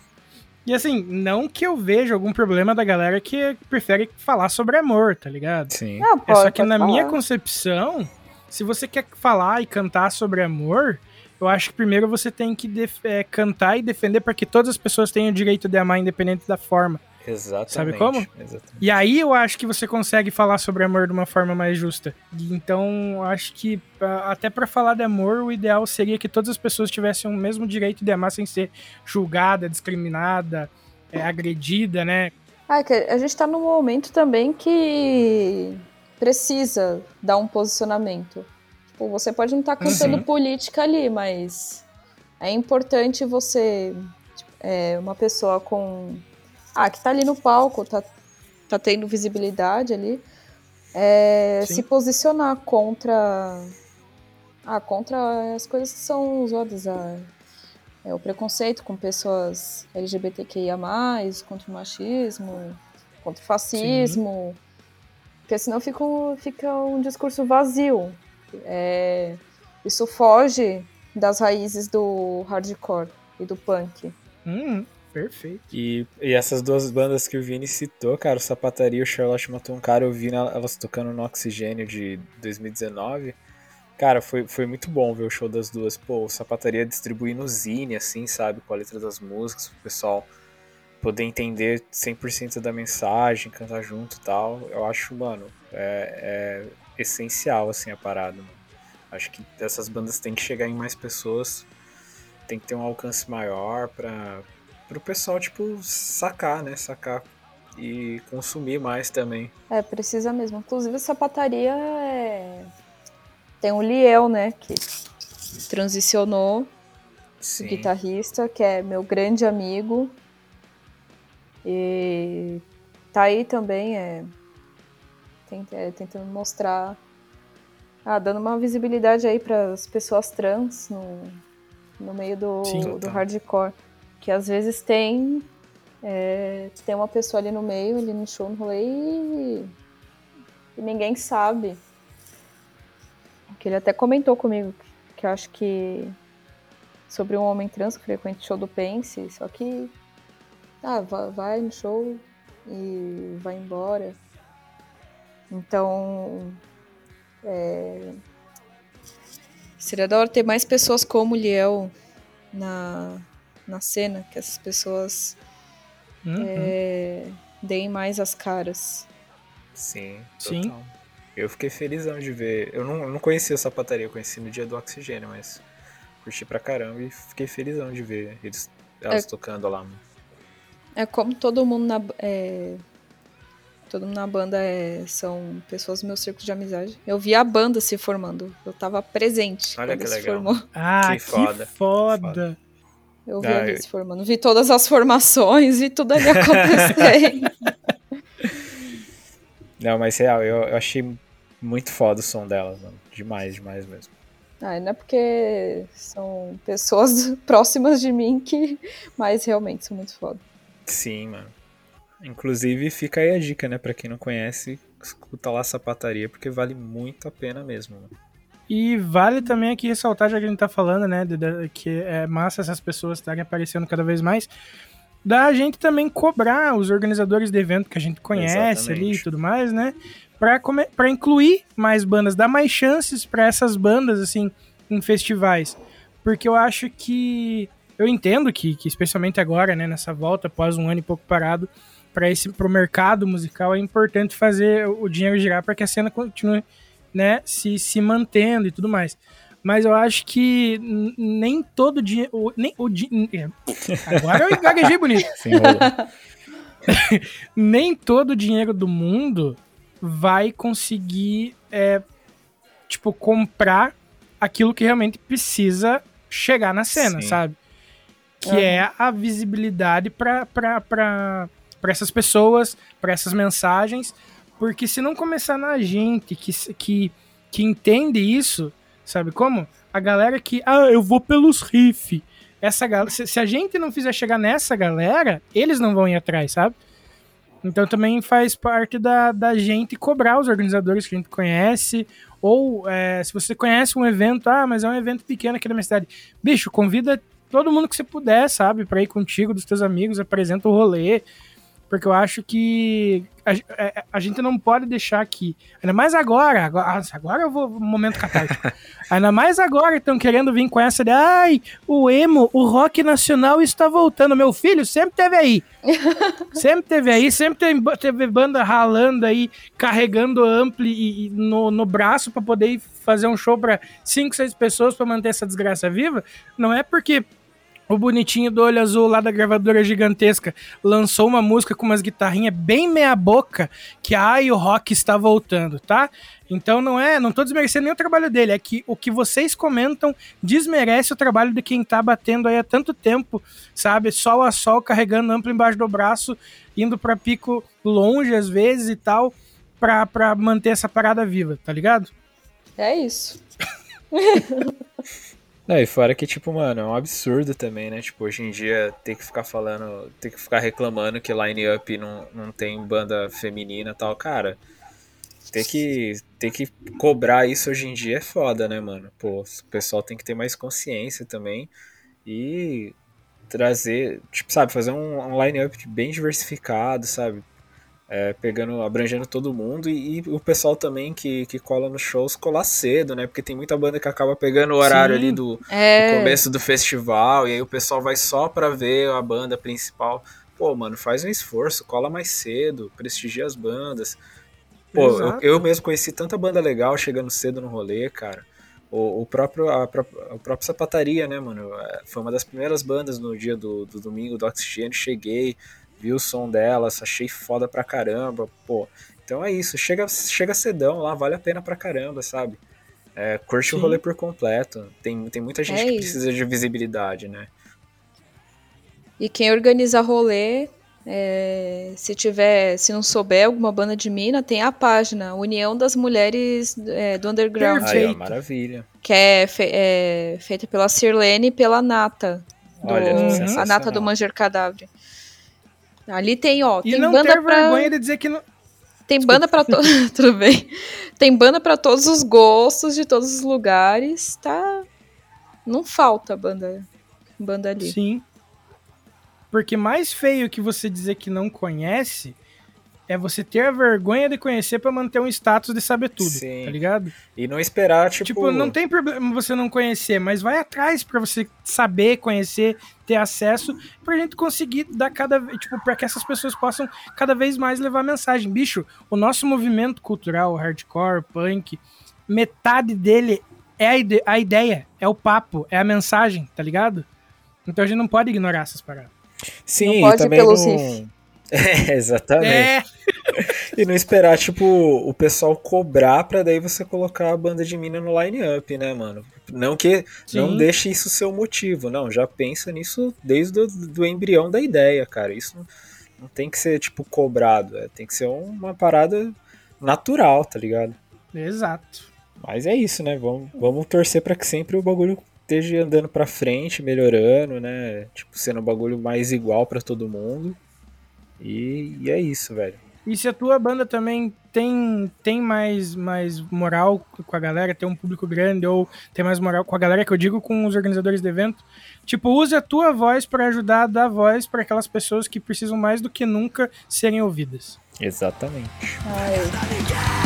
e assim, não que eu veja algum problema da galera que prefere falar sobre amor, tá ligado? Sim. Não, é só que na falar. minha concepção, se você quer falar e cantar sobre amor, eu acho que primeiro você tem que é, cantar e defender para que todas as pessoas tenham o direito de amar independente da forma. Exatamente. Sabe como? Exatamente. E aí eu acho que você consegue falar sobre amor de uma forma mais justa. Então, eu acho que até para falar de amor, o ideal seria que todas as pessoas tivessem o mesmo direito de amar sem ser julgada, discriminada, é, agredida, né? Ah, a gente tá num momento também que precisa dar um posicionamento. Tipo, você pode não estar tá cantando uhum. política ali, mas é importante você. Tipo, é, uma pessoa com. Ah, que tá ali no palco, tá, tá tendo visibilidade ali, é, se posicionar contra. Ah, contra as coisas que são usadas. A, é, o preconceito com pessoas LGBTQIA, contra o machismo, contra o fascismo. Sim. Porque senão fica um, fica um discurso vazio. É, isso foge das raízes do hardcore e do punk. Hum, perfeito. E, e essas duas bandas que o Vini citou, cara, o Sapataria e o Charlotte Matou um Cara, eu vi elas tocando no Oxigênio de 2019. Cara, foi, foi muito bom ver o show das duas. Pô, o Sapataria distribuindo zine, assim, sabe? Com a letra das músicas, pro pessoal poder entender 100% da mensagem, cantar junto e tal. Eu acho, mano, é, é essencial, assim, a parada, mano. Acho que essas bandas têm que chegar em mais pessoas tem que ter um alcance maior para o pessoal, tipo, sacar, né? Sacar e consumir mais também. É, precisa mesmo. Inclusive, sapataria é... tem o Liel, né? Que transicionou, Sim. guitarrista, que é meu grande amigo. E tá aí também, é tentando mostrar, ah, dando uma visibilidade aí para as pessoas trans no, no meio do, Sim, do hardcore. Que às vezes tem. É, tem uma pessoa ali no meio, ali no show, no rolê, e, e ninguém sabe. Que ele até comentou comigo que eu acho que sobre um homem trans que frequenta o show do Pense, só que ah, vai no show e vai embora. Então, é, Seria da hora ter mais pessoas como o Liel na, na cena, que essas pessoas uhum. é, deem mais as caras. Sim, total. Sim. Eu fiquei felizão de ver. Eu não, eu não conhecia a sapataria, eu conheci no dia do oxigênio, mas curti pra caramba e fiquei felizão de ver eles, elas é, tocando lá. É como todo mundo na, é, Todo mundo na banda é, são pessoas do meu círculo de amizade. Eu vi a banda se formando. Eu tava presente. Olha que se legal. Formou. Ah, que foda. Que foda. (laughs) Eu vi ah, eu... se formando. Vi todas as formações, vi tudo ali (laughs) acontecendo. não, mas real, eu, eu achei muito foda o som delas, mano. Demais, demais mesmo. Ah, não é porque são pessoas (laughs) próximas de mim que. Mas realmente são muito foda. Sim, mano. Inclusive, fica aí a dica, né? Pra quem não conhece, escuta lá a sapataria, porque vale muito a pena mesmo. E vale também aqui ressaltar, já que a gente tá falando, né? De, de, que é massa essas pessoas estarem aparecendo cada vez mais. Da gente também cobrar os organizadores de evento que a gente conhece Exatamente. ali e tudo mais, né? Pra, pra incluir mais bandas, dar mais chances para essas bandas, assim, em festivais. Porque eu acho que. Eu entendo que, que, especialmente agora, né, nessa volta, após um ano e pouco parado, para esse pro mercado musical é importante fazer o dinheiro girar para que a cena continue, né, se, se mantendo e tudo mais. Mas eu acho que nem todo dinheiro. Nem o dinheiro. É, agora eu gaguejei bonito. (laughs) nem todo o dinheiro do mundo vai conseguir, é, tipo, comprar aquilo que realmente precisa chegar na cena, Sim. sabe? Que uhum. é a visibilidade para para essas pessoas, para essas mensagens, porque se não começar na gente que, que, que entende isso, sabe como? A galera que, ah, eu vou pelos riff. Essa se, se a gente não fizer chegar nessa galera, eles não vão ir atrás, sabe? Então também faz parte da, da gente cobrar os organizadores que a gente conhece. Ou é, se você conhece um evento, ah, mas é um evento pequeno aqui na minha cidade. Bicho, convida todo mundo que você puder, sabe? Pra ir contigo, dos teus amigos, apresenta o rolê porque eu acho que a, a, é, a, gente não pode deixar aqui, ainda mais agora, agora, agora eu vou momento catártico, (laughs) ainda mais agora estão querendo vir com essa de, ai, o emo, o rock nacional está voltando, meu filho sempre teve aí, (laughs) sempre teve aí, sempre teve, teve banda ralando aí, carregando ampli e, e no, no braço para poder fazer um show para cinco, seis pessoas para manter essa desgraça viva, não é porque o bonitinho do olho azul lá da gravadora gigantesca lançou uma música com umas guitarrinhas bem meia boca que ai o rock está voltando, tá? Então não é, não tô desmerecendo nem o trabalho dele, é que o que vocês comentam desmerece o trabalho de quem tá batendo aí há tanto tempo, sabe? Sol a sol, carregando amplo embaixo do braço, indo para pico longe às vezes e tal, pra, pra manter essa parada viva, tá ligado? É isso. (laughs) Não, e fora que, tipo, mano, é um absurdo também, né? Tipo, hoje em dia ter que ficar falando, ter que ficar reclamando que Line Up não, não tem banda feminina e tal, cara. Ter que, ter que cobrar isso hoje em dia é foda, né, mano? Pô, o pessoal tem que ter mais consciência também e trazer, tipo, sabe, fazer um, um line-up bem diversificado, sabe? É, pegando, abrangendo todo mundo e, e, o pessoal também que, que cola nos shows colar cedo, né? Porque tem muita banda que acaba pegando o horário Sim, ali do, é... do, começo do festival e aí o pessoal vai só pra ver a banda principal. Pô, mano, faz um esforço, cola mais cedo, prestigia as bandas. Pô, eu, eu, mesmo conheci tanta banda legal chegando cedo no rolê, cara. O, o próprio, a, a, próprio Sapataria, né, mano? É, foi uma das primeiras bandas no dia do, do domingo do Oxigênio. Cheguei, vi o som delas, achei foda pra caramba, pô. Então é isso, chega, chega cedão lá, vale a pena pra caramba, sabe? É, curte Sim. o rolê por completo. Tem, tem muita gente é que precisa de visibilidade, né? E quem organiza rolê, é, se tiver, se não souber alguma banda de mina, tem a página União das Mulheres é, do Underground. Aí, ó, maravilha. Que é, fe, é, feita pela Sirlene e pela Nata. Do, Olha, a Nata do Manger Cadáver. Ali tem, ó, e tem não banda ter pra... vergonha de dizer que não... Tem Desculpa. banda para todos, (laughs) tudo bem. Tem banda para todos os gostos, de todos os lugares, tá? Não falta banda, banda ali. Sim. Porque mais feio que você dizer que não conhece é você ter a vergonha de conhecer para manter um status de saber tudo, Sim. tá ligado? E não esperar, tipo... Tipo, não tem problema você não conhecer, mas vai atrás para você saber, conhecer, ter acesso, pra gente conseguir dar cada vez, tipo, pra que essas pessoas possam cada vez mais levar mensagem. Bicho, o nosso movimento cultural, hardcore, punk, metade dele é a, ide a ideia, é o papo, é a mensagem, tá ligado? Então a gente não pode ignorar essas paradas. Sim, não pode também pelo não... É, exatamente. É. (laughs) e não esperar, tipo, o pessoal cobrar pra daí você colocar a banda de mina no line-up, né, mano? Não que Sim. não deixe isso ser o motivo, não. Já pensa nisso desde o do embrião da ideia, cara. Isso não, não tem que ser, tipo, cobrado. É, tem que ser uma parada natural, tá ligado? Exato. Mas é isso, né? Vamos, vamos torcer para que sempre o bagulho esteja andando para frente, melhorando, né? Tipo, sendo um bagulho mais igual para todo mundo. E, e, é isso, velho. E se a tua banda também tem, tem mais, mais moral com a galera, tem um público grande, ou tem mais moral com a galera, que eu digo com os organizadores do evento, tipo, use a tua voz para ajudar a dar voz para aquelas pessoas que precisam mais do que nunca serem ouvidas. Exatamente. Ai.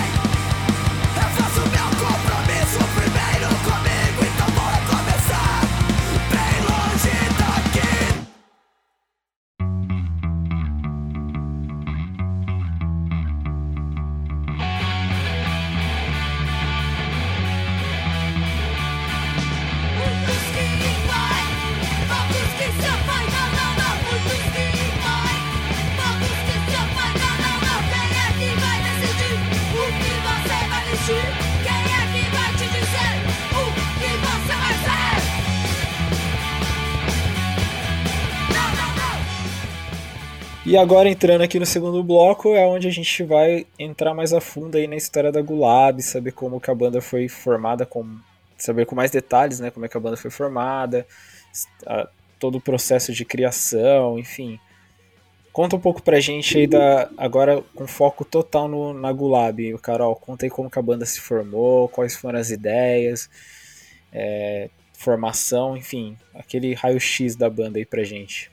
E agora entrando aqui no segundo bloco é onde a gente vai entrar mais a fundo aí na história da Gulab, saber como que a banda foi formada, com, saber com mais detalhes, né, como é que a banda foi formada, a, todo o processo de criação, enfim. Conta um pouco pra gente aí da agora com foco total no, na Gulab, Carol. Conta aí como que a banda se formou, quais foram as ideias, é, formação, enfim, aquele raio-x da banda aí pra gente.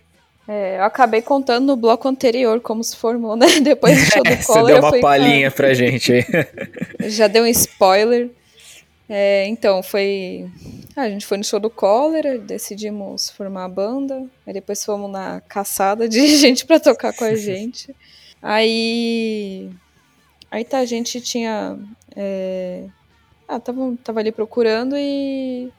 É, eu acabei contando no bloco anterior como se formou, né? (laughs) Depois do show do (laughs) Collor. Você deu uma palhinha pra... pra gente aí. (laughs) Já deu um spoiler. É, então, foi. Ah, a gente foi no show do Cólera, decidimos formar a banda. Aí depois fomos na caçada de gente para tocar com a gente. Aí. Aí tá, a gente tinha. É... Ah, tava, tava ali procurando e.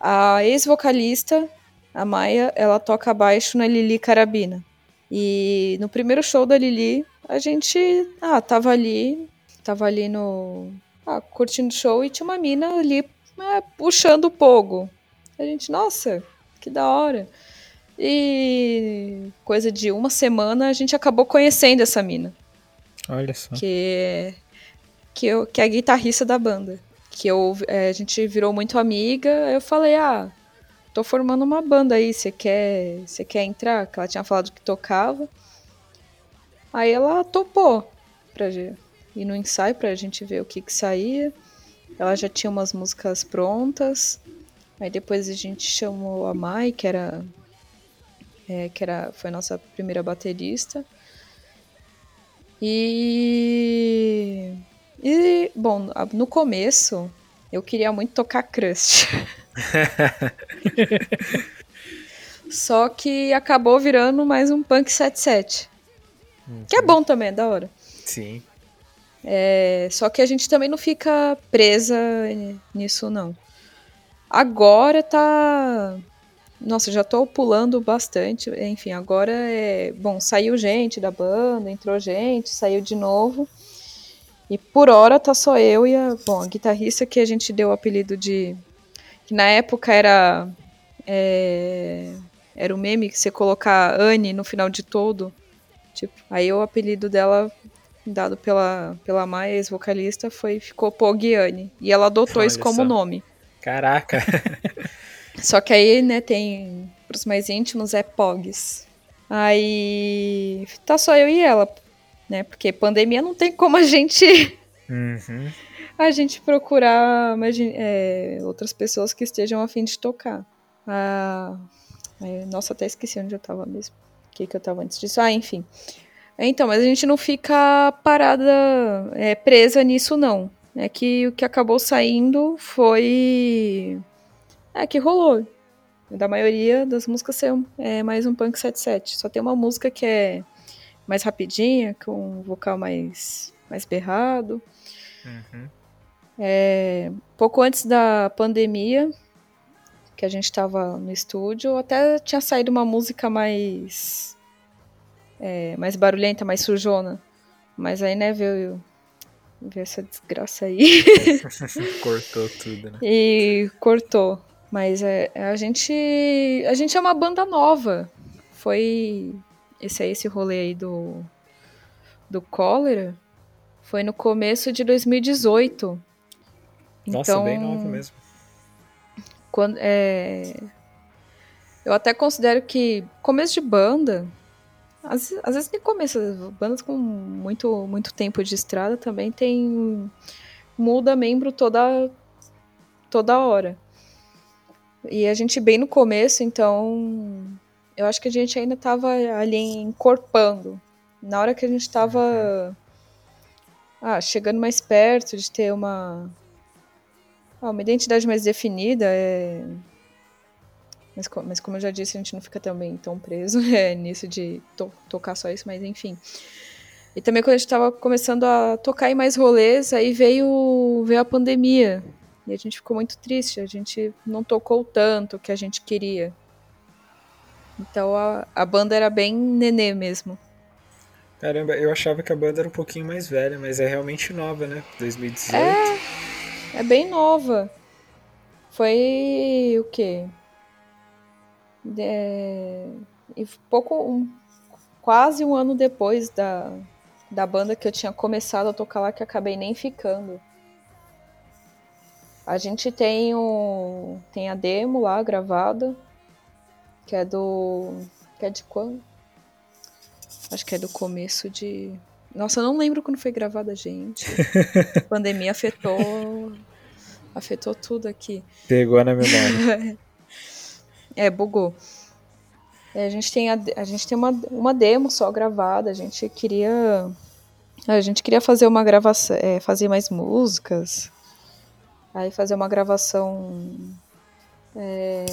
A ex-vocalista a Maia, ela toca baixo na Lili Carabina. E no primeiro show da Lili, a gente, ah, tava ali, tava ali no, ah, curtindo o show e tinha uma mina ali é, puxando o pogo. A gente, nossa, que da hora. E coisa de uma semana a gente acabou conhecendo essa mina. Olha só. Que, que, eu, que é a guitarrista da banda. Que eu, é, a gente virou muito amiga. Eu falei, ah, tô formando uma banda aí, você quer, você quer entrar? Que ela tinha falado que tocava. Aí ela topou pra ir no ensaio pra gente ver o que que saía. Ela já tinha umas músicas prontas. Aí depois a gente chamou a Mai, que era é, que era, foi nossa primeira baterista. E, e, bom, no começo eu queria muito tocar Crust. (laughs) (laughs) Só que acabou virando mais um Punk 77. Uhum. Que é bom também, é da hora. Sim. É, só que a gente também não fica presa nisso, não. Agora tá nossa, já tô pulando bastante. Enfim, agora é. Bom, saiu gente da banda, entrou gente, saiu de novo. E por hora tá só eu e a. Bom, a guitarrista que a gente deu o apelido de. Que na época era. É, era o meme que você colocar Anne no final de todo. Tipo, aí o apelido dela, dado pela, pela Maia, ex-vocalista, foi, ficou Pogiane. E ela adotou Olha isso como só. nome. Caraca! (laughs) Só que aí, né, tem. Pros mais íntimos é POGs. Aí. Tá só eu e ela, né? Porque pandemia não tem como a gente. Uhum. A gente procurar é, outras pessoas que estejam a fim de tocar. Ah, nossa, até esqueci onde eu tava mesmo. O que, que eu tava antes disso? Ah, enfim. Então, mas a gente não fica parada, é, presa nisso, não. É que o que acabou saindo foi é, que rolou. Da maioria das músicas ser é mais um punk 77. Só tem uma música que é mais rapidinha, com um vocal mais, mais berrado. Uhum. É, pouco antes da pandemia, que a gente estava no estúdio, até tinha saído uma música mais é, mais barulhenta, mais sujona. Mas aí, né, veio, veio essa desgraça aí. (laughs) cortou tudo, né? E cortou. Mas é, a gente a gente é uma banda nova. Foi esse aí, esse rolê aí do do cólera foi no começo de 2018. Nossa, então, bem nova mesmo. Quando, é, eu até considero que começo de banda, às, às vezes nem começo, bandas com muito, muito tempo de estrada também tem muda membro toda toda hora. E a gente bem no começo, então eu acho que a gente ainda estava ali encorpando. Na hora que a gente estava ah, chegando mais perto de ter uma ah, uma identidade mais definida, é... mas, mas como eu já disse, a gente não fica também tão preso (laughs) é, nisso de to tocar só isso, mas enfim. E também quando a gente estava começando a tocar em mais rolês, aí veio, veio a pandemia. E a gente ficou muito triste, a gente não tocou tanto que a gente queria. Então a, a banda era bem nenê mesmo. Caramba, eu achava que a banda era um pouquinho mais velha, mas é realmente nova, né? 2018. É, é bem nova. Foi o quê? É, e pouco, um, quase um ano depois da, da banda que eu tinha começado a tocar lá, que acabei nem ficando. A gente tem o tem a demo lá gravada, que é do que é de quando? Acho que é do começo de Nossa, eu não lembro quando foi gravada, gente. (laughs) a pandemia afetou afetou tudo aqui. Pegou na memória. (laughs) é, bugou. É, a gente tem a, a gente tem uma, uma demo só gravada, a gente queria a gente queria fazer uma gravação, é, fazer mais músicas, Aí fazer uma gravação. É...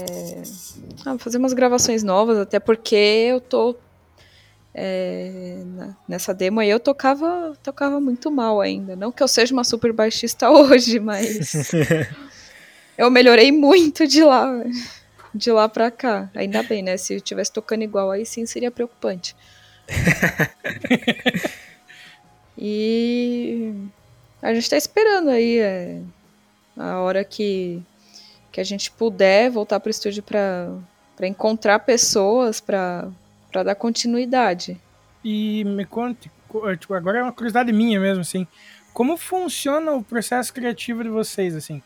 Ah, fazer umas gravações novas, até porque eu tô. É... nessa demo aí eu tocava, tocava muito mal ainda. Não que eu seja uma super baixista (laughs) hoje, mas. (laughs) eu melhorei muito de lá. de lá pra cá. Ainda bem, né? Se eu tivesse tocando igual, aí sim seria preocupante. (laughs) e a gente tá esperando aí é, a hora que, que a gente puder voltar pro estúdio pra, pra encontrar pessoas pra, pra dar continuidade. E me conte, tipo, agora é uma curiosidade minha mesmo, assim. Como funciona o processo criativo de vocês, assim?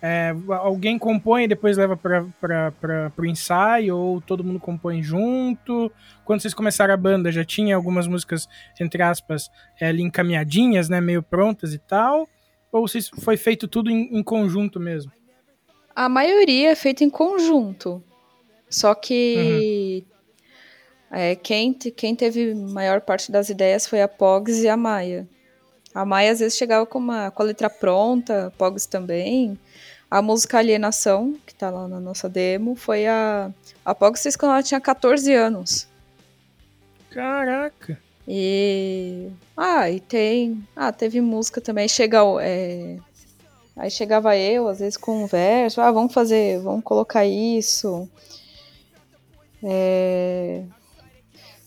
É, alguém compõe e depois leva para o ensaio, ou todo mundo compõe junto? Quando vocês começaram a banda, já tinha algumas músicas, entre aspas, é, ali encaminhadinhas, né, meio prontas e tal? Ou vocês, foi feito tudo em, em conjunto mesmo? A maioria é feita em conjunto. Só que uhum. É, quem, quem teve maior parte das ideias foi a Pogs e a Maia. A Maia às vezes chegava com, uma, com a letra pronta, Pogs também. A música Alienação, que tá lá na nossa demo, foi a, a Pogs fez quando ela tinha 14 anos. Caraca! E. Ah, e tem. Ah, teve música também. Chega, é... Aí chegava eu, às vezes com um verso. Ah, vamos fazer, vamos colocar isso. É...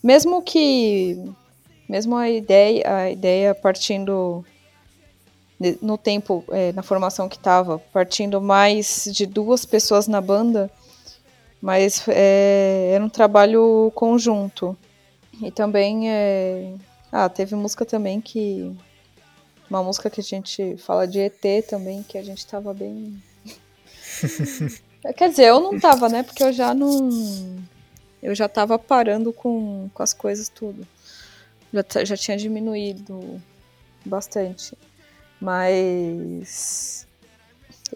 Mesmo que. Mesmo a ideia, a ideia partindo no tempo, é, na formação que estava, partindo mais de duas pessoas na banda, mas é, era um trabalho conjunto. E também é, ah, teve música também que uma música que a gente fala de ET também, que a gente tava bem (laughs) Quer dizer, eu não tava, né? Porque eu já não eu já tava parando com, com as coisas tudo. Já, já tinha diminuído bastante. Mas.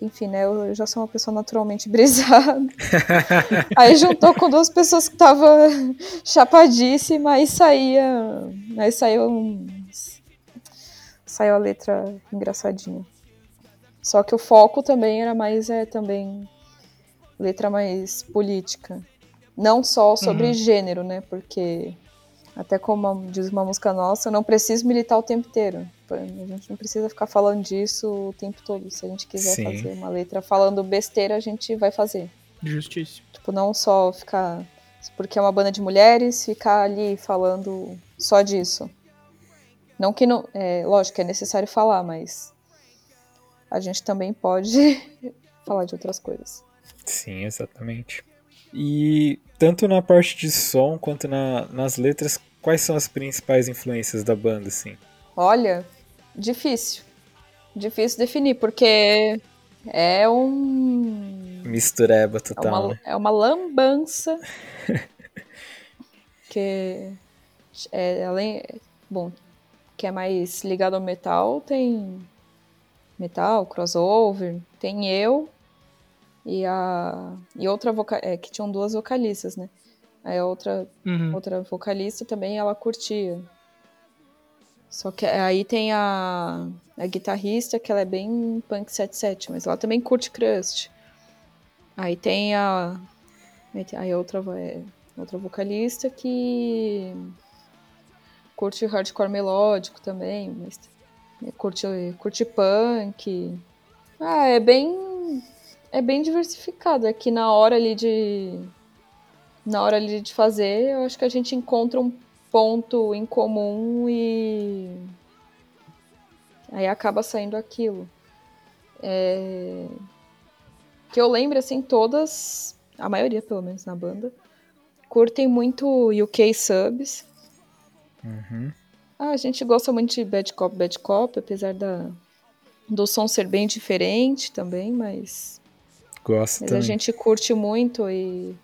Enfim, né? Eu já sou uma pessoa naturalmente (laughs) brisada. (laughs) aí juntou com duas pessoas que estavam (laughs) chapadíssima, aí saía. Aí saiu um, Saiu a letra engraçadinha. Só que o foco também era mais. É, também. Letra mais política. Não só sobre uhum. gênero, né? Porque. Até como diz uma música nossa, eu não preciso militar o tempo inteiro. A gente não precisa ficar falando disso o tempo todo. Se a gente quiser Sim. fazer uma letra falando besteira, a gente vai fazer. Justiça. Tipo, não só ficar. Porque é uma banda de mulheres, ficar ali falando só disso. Não que não. É, lógico que é necessário falar, mas a gente também pode (laughs) falar de outras coisas. Sim, exatamente. E tanto na parte de som quanto na, nas letras, quais são as principais influências da banda, assim? Olha, Difícil. Difícil definir, porque é um. Mistureba total. É uma, né? é uma lambança. (laughs) que é, além. Bom, que é mais ligado ao metal, tem metal, crossover, tem eu e a. E outra vocal. É, que tinham duas vocalistas, né? Aí a outra, uhum. outra vocalista também ela curtia. Só que aí tem a, a guitarrista, que ela é bem punk 77, mas ela também curte crust. Aí tem a. Aí outra, é, outra vocalista que curte hardcore melódico também, mas curte, curte punk. Ah, é bem. É bem diversificado. É que na hora ali de. Na hora ali de fazer, eu acho que a gente encontra um ponto em comum e aí acaba saindo aquilo. É... Que eu lembro, assim, todas, a maioria pelo menos na banda, curtem muito UK subs. Uhum. Ah, a gente gosta muito de Bad Cop, Bad Cop, apesar da, do som ser bem diferente também, mas. Gosto mas também. a gente curte muito e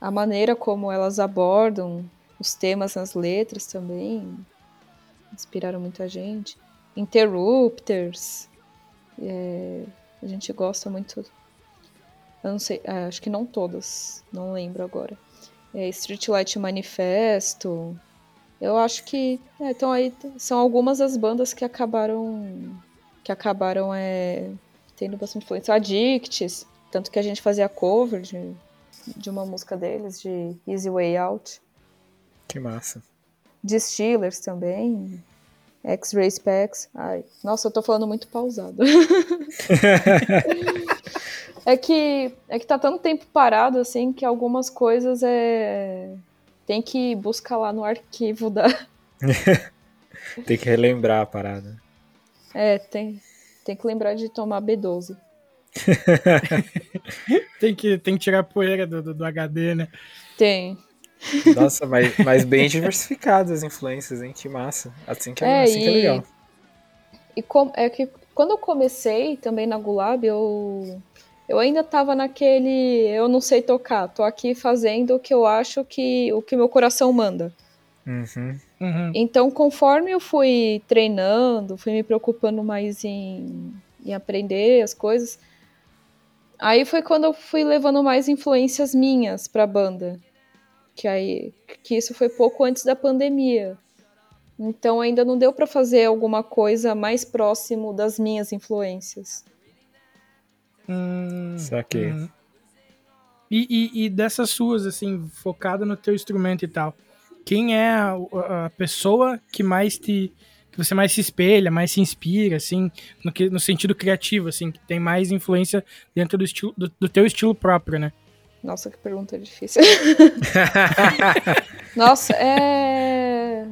a maneira como elas abordam os temas nas letras também inspiraram muita gente. Interrupters. É, a gente gosta muito. Eu não sei, é, acho que não todas, não lembro agora. É, Streetlight Manifesto. Eu acho que. É, então aí são algumas das bandas que acabaram. Que acabaram é, tendo bastante influência. Addicts, tanto que a gente fazia cover de, de uma música deles, de Easy Way Out. Que massa. Distillers também. X-Ray Specs. Ai, nossa, eu tô falando muito pausado. (laughs) É que, é que tá tanto tempo parado, assim, que algumas coisas é. Tem que buscar lá no arquivo da. (laughs) Tem que relembrar a parada. É, tem, tem que lembrar de tomar B12. (laughs) Tem que, tem que tirar a poeira do, do, do HD, né? Tem. Nossa, mas, mas bem diversificadas as influências, hein? Que massa. Assim que é, É, assim que é e- legal. E com- é que quando eu comecei também na Gulab, eu, eu ainda tava naquele eu não sei tocar, tô aqui fazendo o que eu acho que o que meu coração manda. Uhum. Uhum. Então, conforme eu fui treinando, fui me preocupando mais em, em aprender as coisas, aí foi quando eu fui levando mais influências minhas pra banda. Que aí que isso foi pouco antes da pandemia. Então ainda não deu pra fazer alguma coisa mais próximo das minhas influências. Hum, Saquei. uhum. E, e, e dessas suas, assim, focada no teu instrumento e tal, quem é a, a pessoa que mais te. Que você mais se espelha, mais se inspira, assim, no, que, no sentido criativo, assim, que tem mais influência dentro do, estilo, do, do teu estilo próprio, né? Nossa, que pergunta difícil. (laughs) Nossa, é.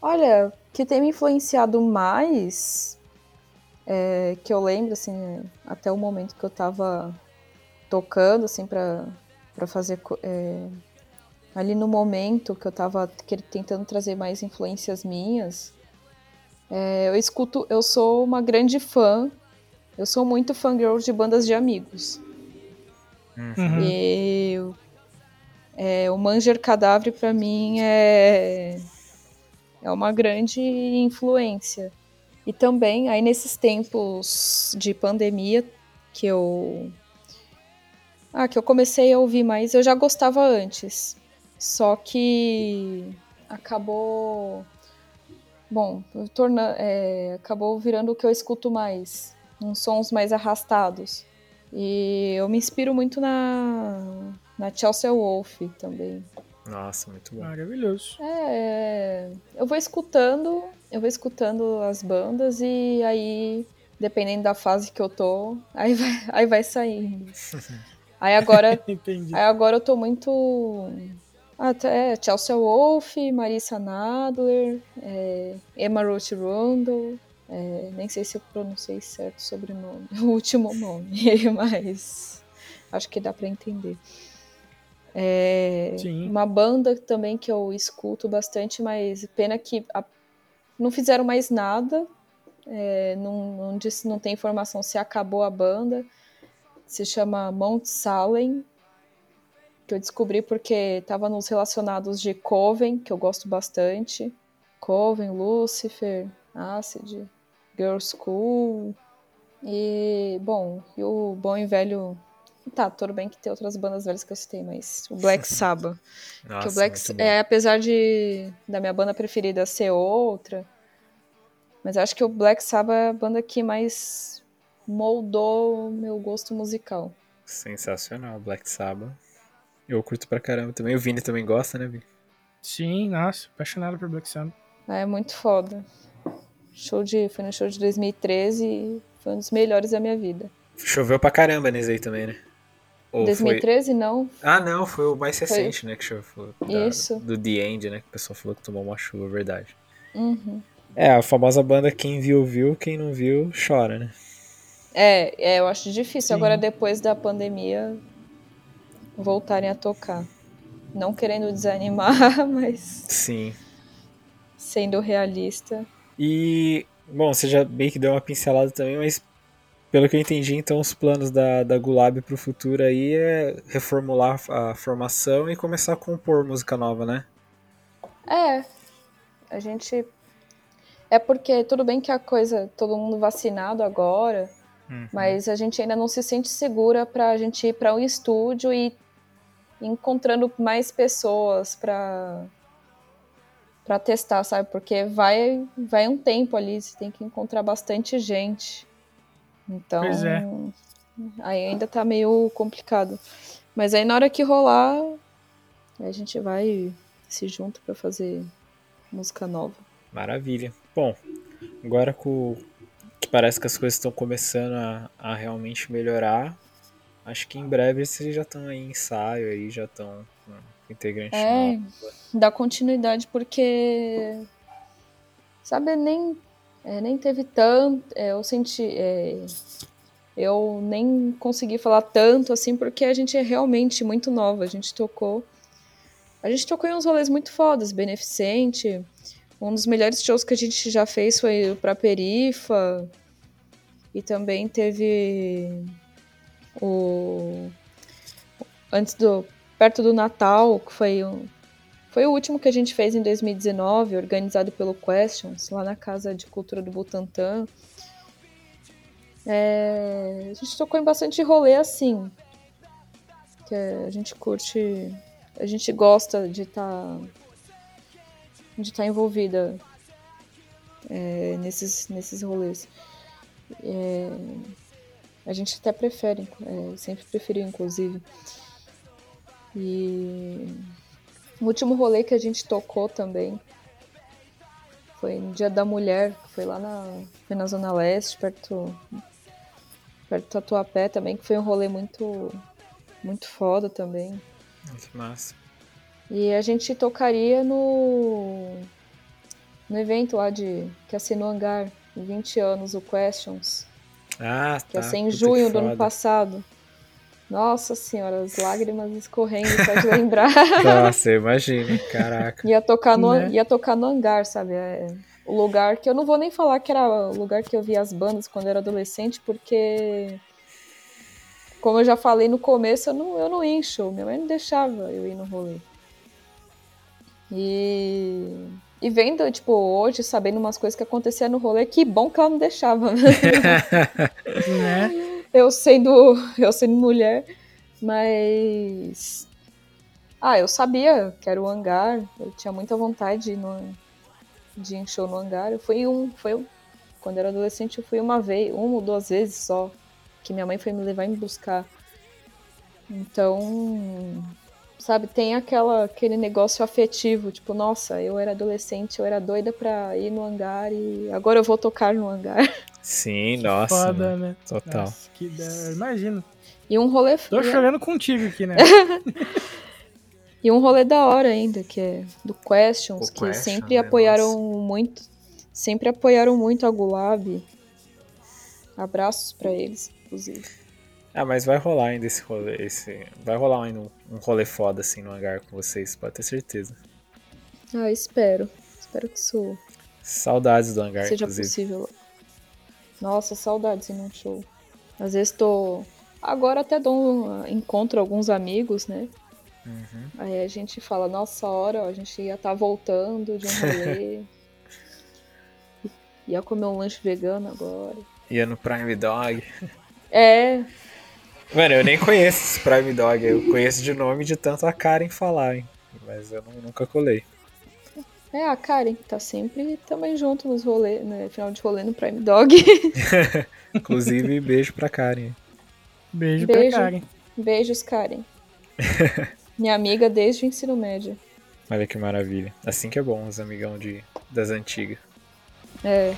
Olha, que tem me influenciado mais, é, que eu lembro, assim, até o momento que eu tava tocando, assim, pra, pra fazer. é, ali no momento que eu tava tentando trazer mais influências minhas, é, eu escuto. Eu sou uma grande fã. Eu sou muito fangirl de bandas de amigos. Uhum. E é, o Manger Cadáver pra mim é é uma grande influência. E também aí nesses tempos de pandemia que eu ah, que eu comecei a ouvir mais, eu já gostava antes. Só que acabou bom, torna, é, acabou virando o que eu escuto mais, uns sons mais arrastados. E eu me inspiro muito na, na Chelsea Wolf também. Nossa, muito bom. Maravilhoso. É, eu vou escutando, eu vou escutando as bandas e aí, dependendo da fase que eu tô, aí vai, aí vai saindo. (laughs) Aí agora, (laughs) Entendi. aí agora eu tô muito. Até Chelsea Wolf, Marissa Nadler, é, Emma Ruth Rundle. é, nem sei se eu pronunciei certo o sobrenome, (laughs) o último nome, (laughs) mas acho que dá pra entender. É, Sim. uma banda também que eu escuto bastante, mas pena que a- não fizeram mais nada. é, não, não, disse, não tem informação se acabou a banda. Se chama Mount Salem, que eu descobri porque estava nos relacionados de Coven, que eu gosto bastante. Coven, Lucifer, Acid, Girl School. E, bom, e o bom e velho. Tá, tudo bem que tem outras bandas velhas que eu citei, mas o Black (laughs) Sabbath. Nossa, que o Black é apesar de da minha banda preferida ser outra, mas acho que o Black Sabbath é a banda que mais moldou o meu gosto musical. Sensacional, Black Sabbath. Eu curto pra caramba também. O Vini também gosta, né, Vini? Sim, nossa, apaixonado por Black Sabbath. É muito foda. Show de, foi no show de 2013 e foi um dos melhores da minha vida. Choveu pra caramba nesse aí também, né? Ou foi... 2013 não, Ah, não, foi o mais recente, né, que choveu. Da- Isso. Do The End, né, que o pessoal falou que tomou uma chuva, verdade. Uhum. É, a famosa banda quem viu, viu, quem não viu, chora, né? É, é, eu acho difícil Sim. agora depois da pandemia voltarem a tocar. Não querendo desanimar, (laughs) mas Sim. sendo realista. E, bom, você já meio que deu uma pincelada também, mas pelo que eu entendi, então os planos da, da Gulab pro futuro aí é reformular a formação e começar a compor música nova, né? É, a gente. É porque tudo bem que a coisa, todo mundo vacinado agora, Uhum. mas a gente ainda não se sente segura pra gente ir pra um estúdio e encontrando mais pessoas pra para testar, sabe? Porque vai vai um tempo ali, você tem que encontrar bastante gente. Então, Pois é. aí ainda tá meio complicado. Mas aí na hora que rolar, a gente vai se junta pra fazer música nova. Maravilha. Bom, agora com que parece que as coisas estão começando a, a realmente melhorar, acho que em breve vocês já estão aí em ensaio aí, já estão com integrante É, novo. dá continuidade porque. Sabe, nem, é, nem teve tanto. é, eu senti. é, eu nem consegui falar tanto assim, porque a gente é realmente muito nova. A gente tocou. A gente tocou em uns rolês muito fodas, beneficente. Um dos melhores shows que a gente já fez foi o pra Perifa. E também teve o. Antes do. Perto do Natal, que foi foi o último que a gente fez em 2019, organizado pelo Questions, lá na Casa de Cultura do Butantã. É, a gente tocou em bastante rolê assim. Que a gente curte. A gente gosta de estar. de estar envolvida é, nesses, nesses rolês. É, a gente até prefere, é, sempre preferiu, inclusive. E o último rolê que a gente tocou também foi no Dia da Mulher, que foi lá na, foi na Zona Leste, perto, perto do Tatuapé também, que foi um rolê muito, muito foda também. Muito massa. E a gente tocaria no, no evento lá de que no Hangar, 20 anos, o Questions, Ah, que tá. ia ser em junho que do ano passado. Nossa senhora, as lágrimas escorrendo só de (laughs) lembrar. Nossa, eu imagino, caraca. Ia tocar no, Né? ia tocar no hangar, sabe? É, o lugar que eu não vou nem falar que era o lugar que eu via as bandas quando eu era adolescente, porque como eu já falei no começo, eu não, eu não ia em show. Minha mãe não deixava eu ir no rolê. E, e vendo, tipo, hoje, sabendo umas coisas que aconteciam no rolê, que bom que ela não deixava. (laughs) Né? eu sendo eu sendo mulher, mas ah, eu sabia que era o hangar, eu tinha muita vontade de ir, no, de show no hangar. Eu fui um, foi um- quando eu era adolescente, eu fui uma vez, uma ou duas vezes só, que minha mãe foi me levar e me buscar. Então, sabe, tem aquela aquele negócio afetivo, tipo, nossa, eu era adolescente, eu era doida pra ir no hangar e agora eu vou tocar no hangar. Sim, nossa. Foda, né? Total. Nossa, que da... Imagina. E um rolê Tô e- chorando contigo aqui, né? (laughs) E um rolê da hora ainda, que é do Questions, O que Questions, sempre né? apoiaram muito, sempre apoiaram muito a Gulab. Abraços pra eles, inclusive. Ah, mas vai rolar ainda esse rolê. Esse... Vai rolar ainda um, um rolê foda assim no hangar com vocês, pode ter certeza. Ah, espero. Espero que isso Saudades do hangar, seja inclusive. possível. Nossa, saudades em um show. Às vezes tô. Agora até dou um... encontro alguns amigos, né? Uhum. Aí a gente fala, nossa hora, ó, a gente ia estar voltando de um rolê. (laughs) ia comer um lanche vegano agora. Ia no Prime Dog. É, Mano, eu nem conheço esse Prime Dog. Eu conheço de nome de tanto a Karen falar, hein? Mas eu não- nunca colei. É, a Karen, que tá sempre também junto nos rolês, né? Final de rolê no Prime Dog. (laughs) (laughs) Inclusive, beijo pra Karen. Beijo, Beijo. pra Karen. Beijos, Karen. (laughs) Minha amiga desde o ensino médio. Olha que maravilha. Assim que é bom, os amigão de, das antigas. É.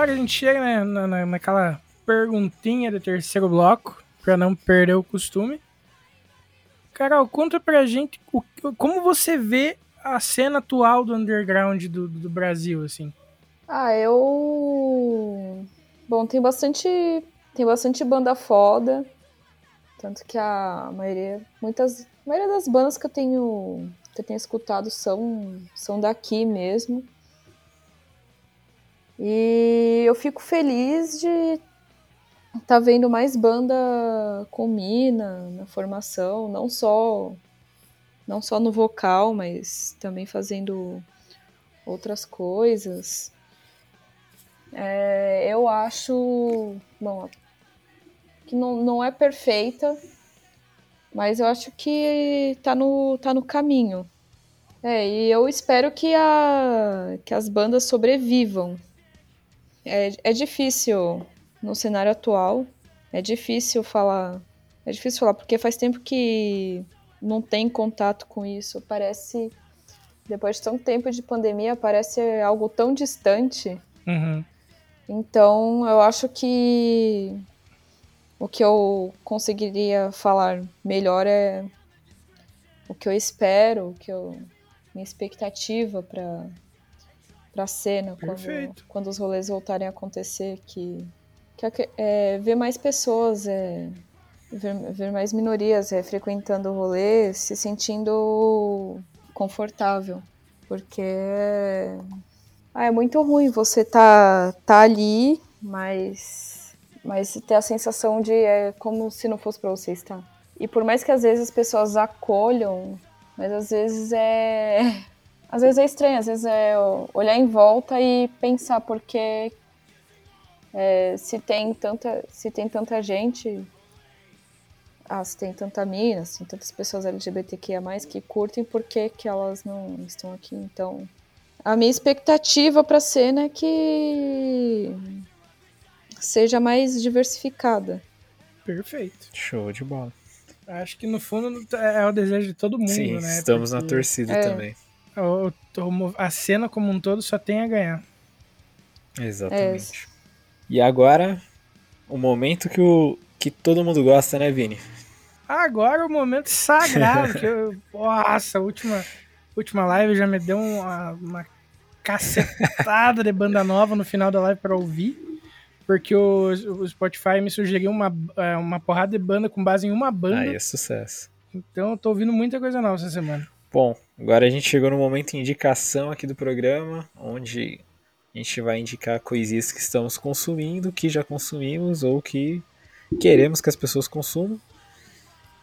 Agora a gente chega né, na, na- naquela perguntinha do terceiro bloco, pra não perder o costume. Carol, conta pra gente o- como você vê a cena atual do underground do, do Brasil, assim. Ah, eu. Bom, tem bastante. Tem bastante banda foda. Tanto que a maioria. Muitas. A maioria das bandas que eu tenho. Que eu tenho escutado são, são daqui mesmo. E eu fico feliz de tá vendo mais banda com mina na formação, não só não só no vocal, mas também fazendo outras coisas. É, eu acho, bom, que não, não é perfeita, mas eu acho que tá no, tá no caminho. É, e eu espero que, a, que as bandas sobrevivam. É, é difícil no cenário atual, é difícil falar. É difícil falar, porque faz tempo que não tem contato com isso. Parece. Depois de tanto tempo de pandemia, parece algo tão distante. Uhum. Então, eu acho que o que eu conseguiria falar melhor é o que eu espero, o que eu minha expectativa para para cena quando, quando os rolês voltarem a acontecer que, que é, ver mais pessoas é, ver, ver mais minorias é, frequentando o rolê se sentindo confortável porque ah, é muito ruim você tá tá ali mas mas ter a sensação de é como se não fosse para você estar e por mais que às vezes as pessoas acolham mas às vezes é. Às vezes é estranho, às vezes é olhar em volta e pensar porque é, se tem tanta se tem tanta gente ah, se tem tanta mina, assim, tantas pessoas LGBTQIA+, que curtem, por que, que elas não estão aqui? Então, a minha expectativa para a cena é que seja mais diversificada. Perfeito. Show de bola. Acho que no fundo é o desejo de todo mundo, Sim, né? Estamos Porque na torcida é, também. A cena como um todo só tem a ganhar. Exatamente. É. E agora, o momento que, o, que todo mundo gosta, né, Vini? Agora o momento sagrado. (laughs) que eu, nossa, a última, última live já me deu uma, uma cacetada de banda nova no final da live para ouvir porque o, o Spotify me sugeriu uma, é, uma porrada de banda com base em uma banda. Aí é sucesso. Então eu tô ouvindo muita coisa nova essa semana. Bom, agora a gente chegou no momento indicação aqui do programa, onde a gente vai indicar coisinhas que estamos consumindo, que já consumimos ou que queremos que as pessoas consumam.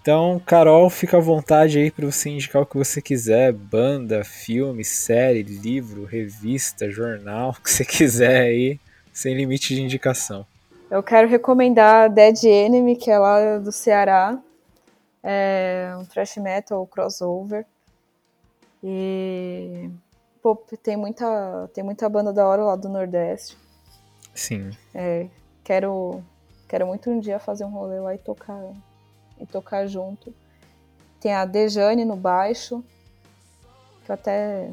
Então, Carol, fica à vontade aí para você indicar o que você quiser, banda, filme, série, livro, revista, jornal, (laughs) o que você quiser aí sem limite de indicação. Eu quero recomendar Dead Enemy, que é lá do Ceará. É um thrash metal crossover. E pô, tem muita tem muita banda da hora lá do Nordeste. Sim. É, quero quero muito um dia fazer um rolê lá e tocar e tocar junto. Tem a Dejane no baixo, que eu até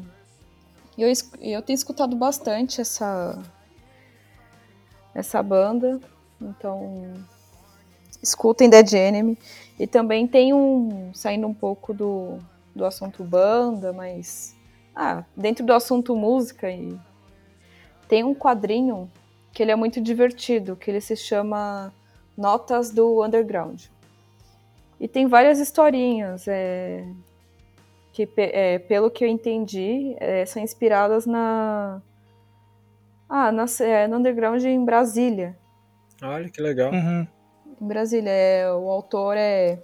eu, eu tenho escutado bastante essa essa banda. Então, escutem Dead Enemy. E também tem um. saindo um pouco do, do assunto banda, mas. Ah, dentro do assunto música, e tem um quadrinho que ele é muito divertido, que ele se chama Notas do Underground. E tem várias historinhas, é, que é, pelo que eu entendi, é, são inspiradas na, ah, na, é, no Underground em Brasília. Olha que legal. Uhum. Em Brasília. É, o autor é.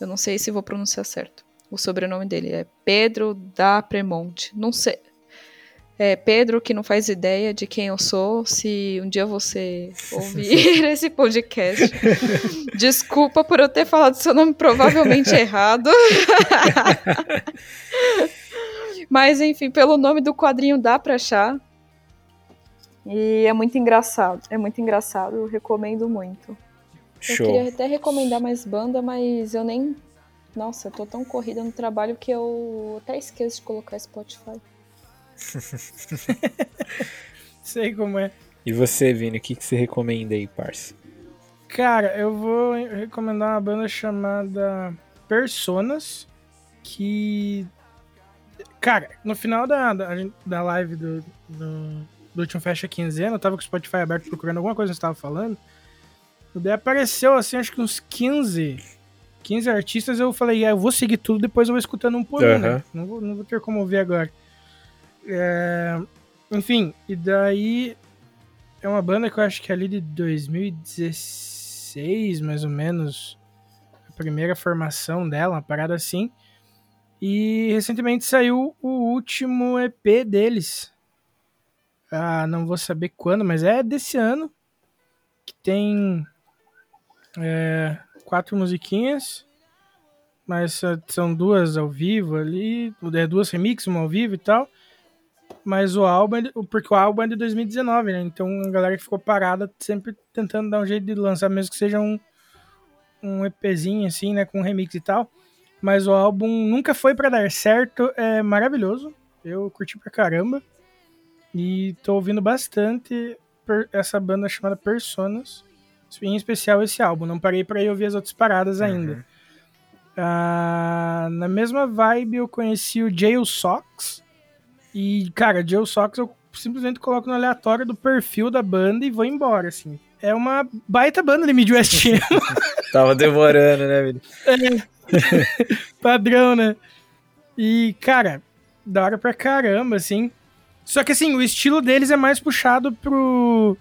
Eu não sei se vou pronunciar certo. O sobrenome dele é Pedro da Premonte. Não sei. É Pedro que não faz ideia de quem eu sou. Se um dia você (laughs) ouvir (laughs) esse podcast, (laughs) desculpa por eu ter falado seu nome provavelmente errado. Mas enfim, pelo nome do quadrinho dá pra achar. E é muito engraçado. É muito engraçado, eu recomendo muito. Show. Eu queria até recomendar mais banda, mas eu nem. Nossa, eu tô tão corrida no trabalho que eu até esqueço de colocar Spotify. (laughs) Sei como é. E você, Vini, o que, que você recomenda aí, parça? Cara, eu vou recomendar uma banda chamada Personas, que. Cara, no final da, da, da live do, do do último Fecha Quinzena, eu tava com o Spotify aberto procurando alguma coisa que você tava falando. E daí apareceu, assim, acho que uns 15, 15 artistas. Eu falei, ah, eu vou seguir tudo, depois eu vou escutando um por um, uhum. né? Não vou, não vou ter como ouvir agora. É, enfim, e daí é uma banda que eu acho que é ali de 2016, mais ou menos. A primeira formação dela, uma parada assim. E recentemente saiu o último EP deles. Ah, não vou saber quando, mas é desse ano. Que tem é, quatro musiquinhas. Mas são duas ao vivo ali. É duas remixes, uma ao vivo e tal. Mas o álbum, é porque o álbum é de 2019, né? Então a galera que ficou parada sempre tentando dar um jeito de lançar, mesmo que seja um, um EPzinho assim, né? Com remix e tal. Mas o álbum nunca foi para dar certo, é maravilhoso. Eu curti pra caramba. E tô ouvindo bastante essa banda chamada Personas. Em especial esse álbum. Não parei pra ir ouvir as outras paradas ainda. Uhum. Ah, na mesma vibe eu conheci o Jail Socks. E, cara, Jail Socks eu simplesmente coloco no aleatório do perfil da banda e vou embora, assim. É uma baita banda de Midwest (laughs) Tava demorando, né, velho? É. (laughs) Padrão, né? E, cara, da hora pra caramba, assim. Só que, assim, o estilo deles é mais puxado pro...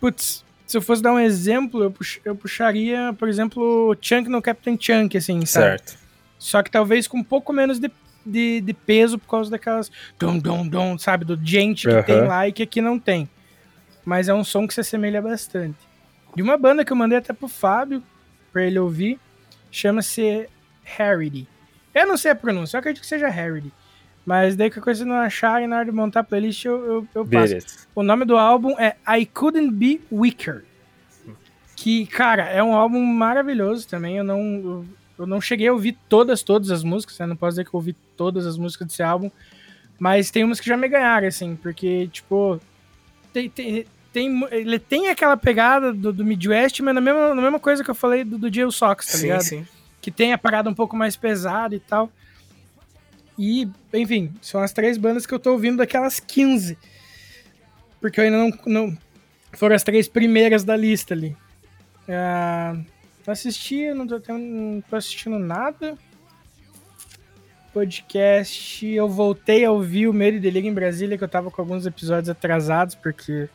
Putz, se eu fosse dar um exemplo, eu, pux... eu puxaria, por exemplo, Chunk no Captain Chunk, assim, sabe? Certo. Só que talvez com um pouco menos de de, de peso por causa daquelas. Dum, dum, dum, sabe? Do gente que uhum. tem lá e que aqui não tem. Mas é um som que se assemelha bastante. De uma banda que eu mandei até pro Fábio, pra ele ouvir, chama-se Harry. Eu não sei a pronúncia, eu acredito que seja Harry. Mas daí que a coisa não acharem na hora de montar a playlist, eu, eu, eu passo. O nome do álbum é I Couldn't Be Weaker. Que, cara, é um álbum maravilhoso também. Eu não. Eu, eu não cheguei a ouvir todas, todas as músicas, né? Não posso dizer que eu ouvi todas as músicas desse álbum. Mas tem umas que já me ganharam, assim, porque, tipo. Tem, tem, tem, ele tem aquela pegada do, do Midwest, mas na mesma, na mesma coisa que eu falei do, do Jill Sox, tá sim, ligado? Sim. Que tem a parada um pouco mais pesada e tal. E, enfim, são as três bandas que eu tô ouvindo daquelas 15. Porque eu ainda não. não foram as três primeiras da lista ali. Uh, assisti, não tô, não tô assistindo nada. Podcast, eu voltei a ouvir o Medo e Delírio em Brasília, que eu tava com alguns episódios atrasados, porque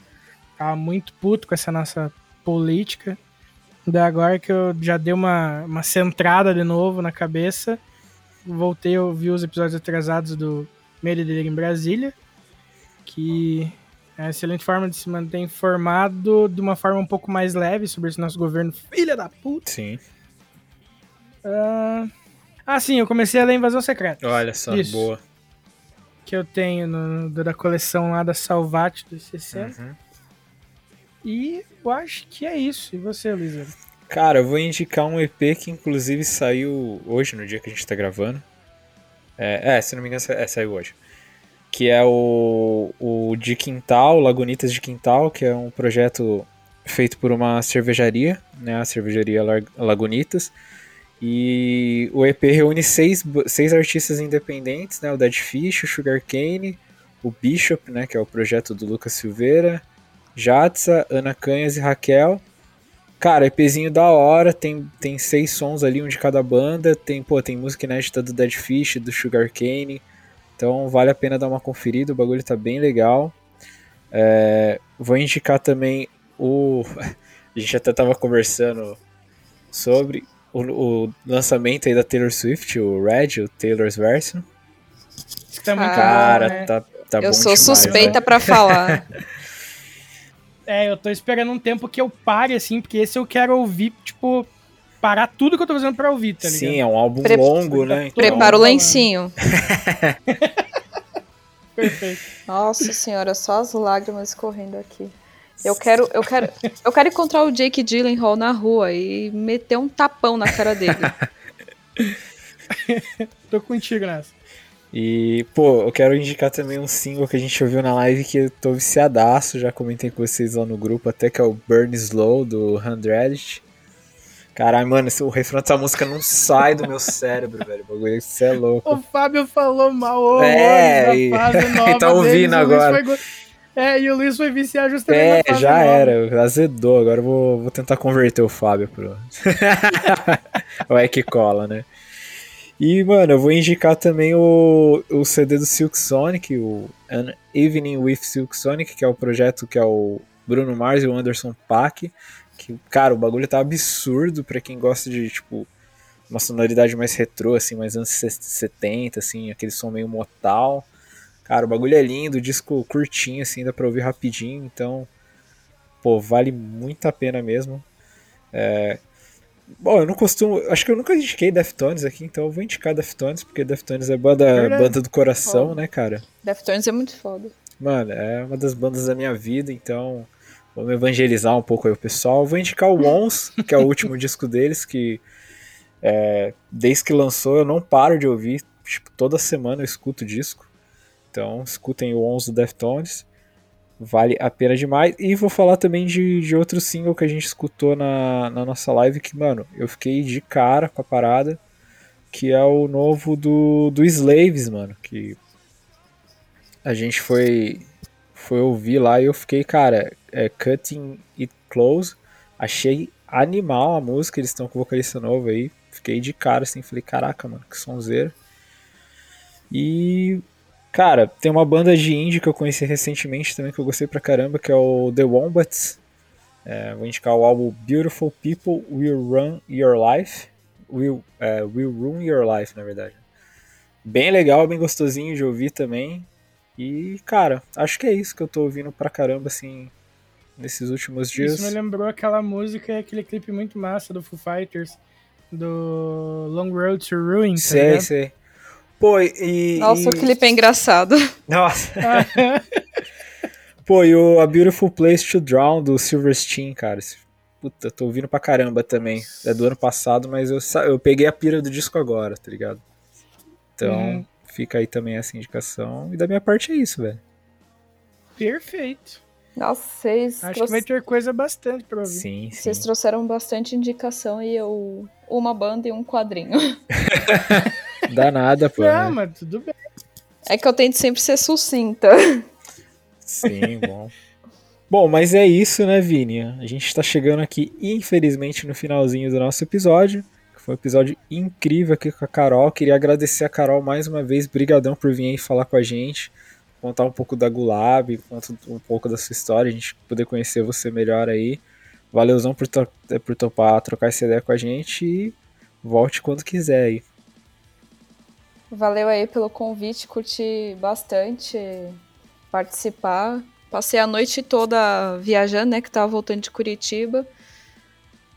tava muito puto com essa nossa política. Da agora que eu já dei uma, uma centrada de novo na cabeça, voltei a ouvir os episódios atrasados do Medo e Delírio em Brasília, que é uma excelente forma de se manter informado de uma forma um pouco mais leve sobre esse nosso governo filha da puta. Sim. Uh... Ah, sim, eu comecei a ler Invasão Secreta. Olha só, Isso. boa. Que eu tenho no, da coleção lá da Salvat dos 60. Uhum. E eu acho que é isso. E você, Luísa? Cara, eu vou indicar um EP que inclusive saiu hoje, no dia que a gente tá gravando. É, é se não me engano, é, saiu hoje que é o, o de Quintal, Lagunitas de Quintal, que é um projeto feito por uma cervejaria, né, a cervejaria Lagunitas. E o EP reúne seis, seis artistas independentes, né, o Dead Fish, o Sugar Cane, o Bishop, né, que é o projeto do Lucas Silveira, Jatsa, Ana Canhas e Raquel. Cara, EPzinho da hora, tem, tem seis sons ali, um de cada banda, tem, pô, tem música inédita do Dead Fish, do Sugar Cane, então vale a pena dar uma conferida, o bagulho tá bem legal. É, vou indicar também o. (laughs) A gente até tava conversando sobre o, o lançamento aí da Taylor Swift, o Red, o Taylor's Version. Tá muito Cara, bom, né? tá, tá eu bom sou demais, suspeita né? para falar. (laughs) é, eu tô esperando um tempo que eu pare, assim, porque esse eu quero ouvir, tipo, parar tudo que eu tô fazendo pra ouvir, tá ligado? Sim, é um álbum Pre longo, né? Então... Prepara o lencinho. (laughs) Perfeito. Nossa senhora, só as lágrimas correndo aqui. Eu quero, eu quero, eu quero encontrar o Jake Gyllenhaal na rua e meter um tapão na cara dele. (laughs) tô contigo nessa. E, pô, eu quero indicar também um single que a gente ouviu na live que eu tô viciadaço, já comentei com vocês lá no grupo, até que é o Burn Slow do Handreddit. Caralho, mano, o refrão dessa música não sai do meu cérebro, (laughs) velho. O bagulho, você é louco. O Fábio falou mal é, e... (laughs) tá ouvindo deles, agora. Foi... É, e o Luiz foi viciar justamente É, já nova. era, azedou. Agora eu vou, vou tentar converter o Fábio pro. (laughs) o é que cola, né? E, mano, eu vou indicar também o, o CD do Silk Sonic, o An Evening with Silk Sonic, que é o projeto que é o Bruno Mars e o Anderson Paak. Que, cara, o bagulho tá absurdo pra quem gosta de, tipo, uma sonoridade mais retrô, assim, mais anos 70, assim, aquele som meio motal. Cara, o bagulho é lindo, disco curtinho, assim, dá pra ouvir rapidinho, então, pô, vale muito a pena mesmo. É... Bom, eu não costumo. Acho que eu nunca indiquei Deftones aqui, então eu vou indicar Deftones, porque Deftones é banda, banda do coração, Foda. né, cara? Deftones é muito foda. Mano, é uma das bandas da minha vida, então vamos evangelizar um pouco aí o pessoal. Vou indicar o Wons, que é o último (laughs) disco deles, que é, desde que lançou eu não paro de ouvir. Tipo, toda semana eu escuto o disco. Então escutem o Wons do Deftones. Vale a pena demais. E vou falar também de, de outro single que a gente escutou na, na nossa live, que, mano, eu fiquei de cara com a parada. Que é o novo do, do Slaves, mano. Que a gente foi, foi ouvir lá e eu fiquei, cara, é Cutting It Close. Achei animal a música, eles estão com vocalista novo aí. Fiquei de cara assim, falei, caraca, mano, que sonzeira. E, cara, tem uma banda de indie que eu conheci recentemente também que eu gostei pra caramba, que é o The Wombats. É, vou indicar o álbum Beautiful People Will Run Your Life. Will, é, will Ruin Your Life, na verdade. Bem legal, bem gostosinho de ouvir também. E, cara, acho que é isso que eu tô ouvindo pra caramba, assim, nesses últimos dias. Isso me lembrou aquela música e aquele clipe muito massa do Foo Fighters, do Long Road to Ruin, tá Sei, ligado? sei. Pô, e. Nossa, e... o clipe é engraçado. Nossa. (laughs) Pô, e o A Beautiful Place to Drown do Silverstein, cara. Puta, tô ouvindo pra caramba também. É do ano passado, mas eu, eu peguei a pira do disco agora, tá ligado? Então, Uhum. fica aí também essa indicação. E da minha parte é isso, velho. Perfeito. Nossa, vocês, Acho trouxe- que vai ter coisa bastante pra ouvir. Sim, sim. vocês trouxeram bastante indicação e eu. Uma banda e um quadrinho. (laughs) Dá nada, pô. Não, né? mas tudo bem. É que eu tento sempre ser sucinta. Sim, bom. Bom, mas é isso, né, Vini? A gente tá chegando aqui, infelizmente, no finalzinho do nosso episódio. Foi um episódio incrível aqui com a Carol. Queria agradecer a Carol mais uma vez. Brigadão por vir aí falar com a gente. Contar um pouco da Gulab, contar um pouco da sua história, a gente poder conhecer você melhor aí. Valeuzão por, to por topar trocar essa ideia com a gente e volte quando quiser aí. Valeu aí pelo convite, curti bastante participar. Passei a noite toda viajando, né? Que tava voltando de Curitiba.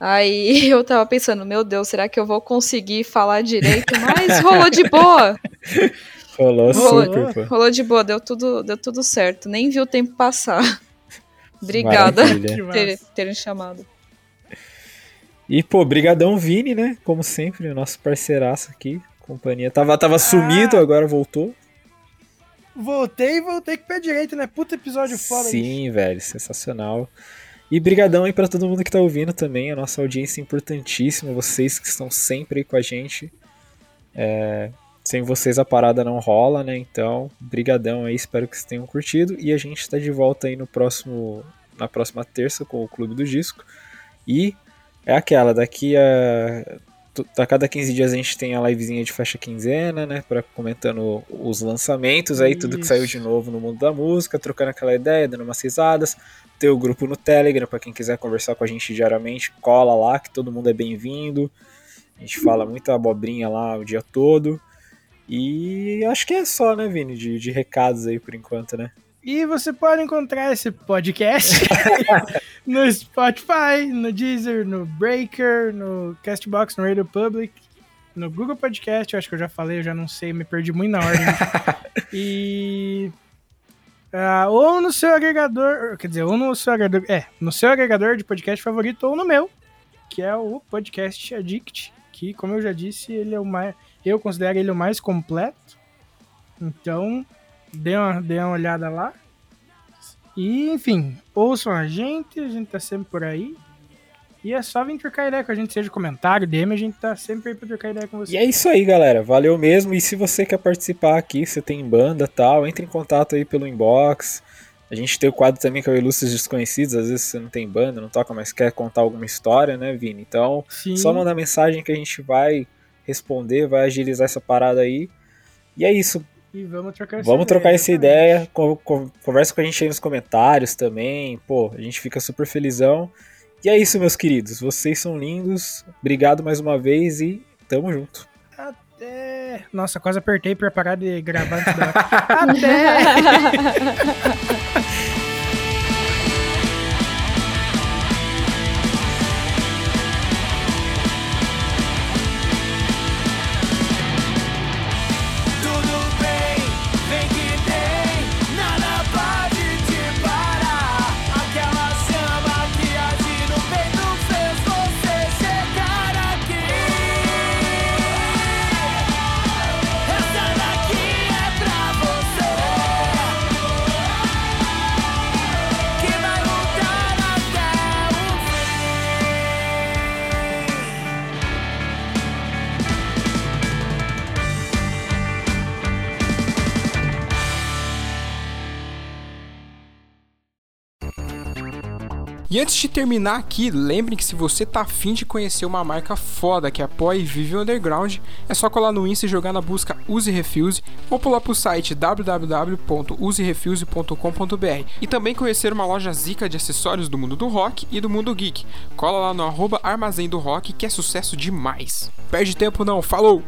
Aí (laughs) eu tava pensando, meu Deus, será que eu vou conseguir falar direito? Mas rolou de boa. (laughs) Rolou Rolou, super, pô. rolou de boa, deu tudo, deu tudo certo. Nem vi o tempo passar. (laughs) Obrigada Maravilha. Por ter, terem chamado. E, pô, brigadão Vini, né? Como sempre, nosso parceiraço aqui. Companhia. Tava, tava sumido, agora voltou. Voltei e voltei com o pé direito, né? Puta episódio foda. Sim, velho, sensacional. E brigadão aí pra todo mundo que tá ouvindo também, a nossa audiência é importantíssima, vocês que estão sempre aí com a gente. É, sem vocês a parada não rola, né? Então, brigadão aí, espero que vocês tenham curtido e a gente tá de volta aí no próximo na próxima terça com o Clube do Disco. E é aquela, daqui a a cada 15 dias a gente tem a livezinha de fecha quinzena, né? Pra comentando os lançamentos aí, tudo que Isso. saiu de novo no mundo da música, trocando aquela ideia, dando umas risadas. Ter o grupo no Telegram pra quem quiser conversar com a gente diariamente, cola lá, que todo mundo é bem-vindo. A gente fala muita abobrinha lá o dia todo. E acho que é só, né, Vini, de, de recados aí por enquanto, né? E você pode encontrar esse podcast (laughs) no Spotify, no Deezer, no Breaker, no Castbox, no Radio Public, no Google Podcast, eu acho que eu já falei, eu já não sei, me perdi muito na ordem. (laughs) e. ah, ou no seu agregador, quer dizer, ou no seu agregador, é, no seu agregador de podcast favorito ou no meu, que é o Podcast Addict, que, como eu já disse, ele é o mais, eu considero ele o mais completo. Então, dê uma, dê uma olhada lá. E, enfim, ouçam a gente, a gente tá sempre por aí. E é só vir trocar ideia com a gente, seja comentário, DM, a gente tá sempre aí pra trocar ideia com E você. é isso aí, galera. Valeu mesmo. E se você quer participar aqui, você tem banda tal, entre em contato aí pelo inbox. A gente tem o quadro também que é o Ilustres Desconhecidos. Às vezes você não tem banda, não toca, mas quer contar alguma história, né, Vini? Então, Sim, só mandar mensagem que a gente vai responder, vai agilizar essa parada aí. E é isso. E vamos trocar essa Vamos ideia, trocar essa ideia, co- co- conversa com a gente aí nos comentários também. Pô, a gente fica super felizão. E é isso, meus queridos. Vocês são lindos. Obrigado mais uma vez e tamo junto. Até. Nossa, quase apertei pra parar de gravar antes (laughs) da. Até! (laughs) E antes de terminar aqui, lembrem que se você tá afim de conhecer uma marca foda que apoia e vive o underground, é só colar no Insta e jogar na busca Use Refuse ou pular pro site www.userefuse.com.br e também conhecer uma loja zica de acessórios do mundo do rock e do mundo geek. Cola lá no arroba Armazém do Rock que é sucesso demais. Perde tempo não, falou!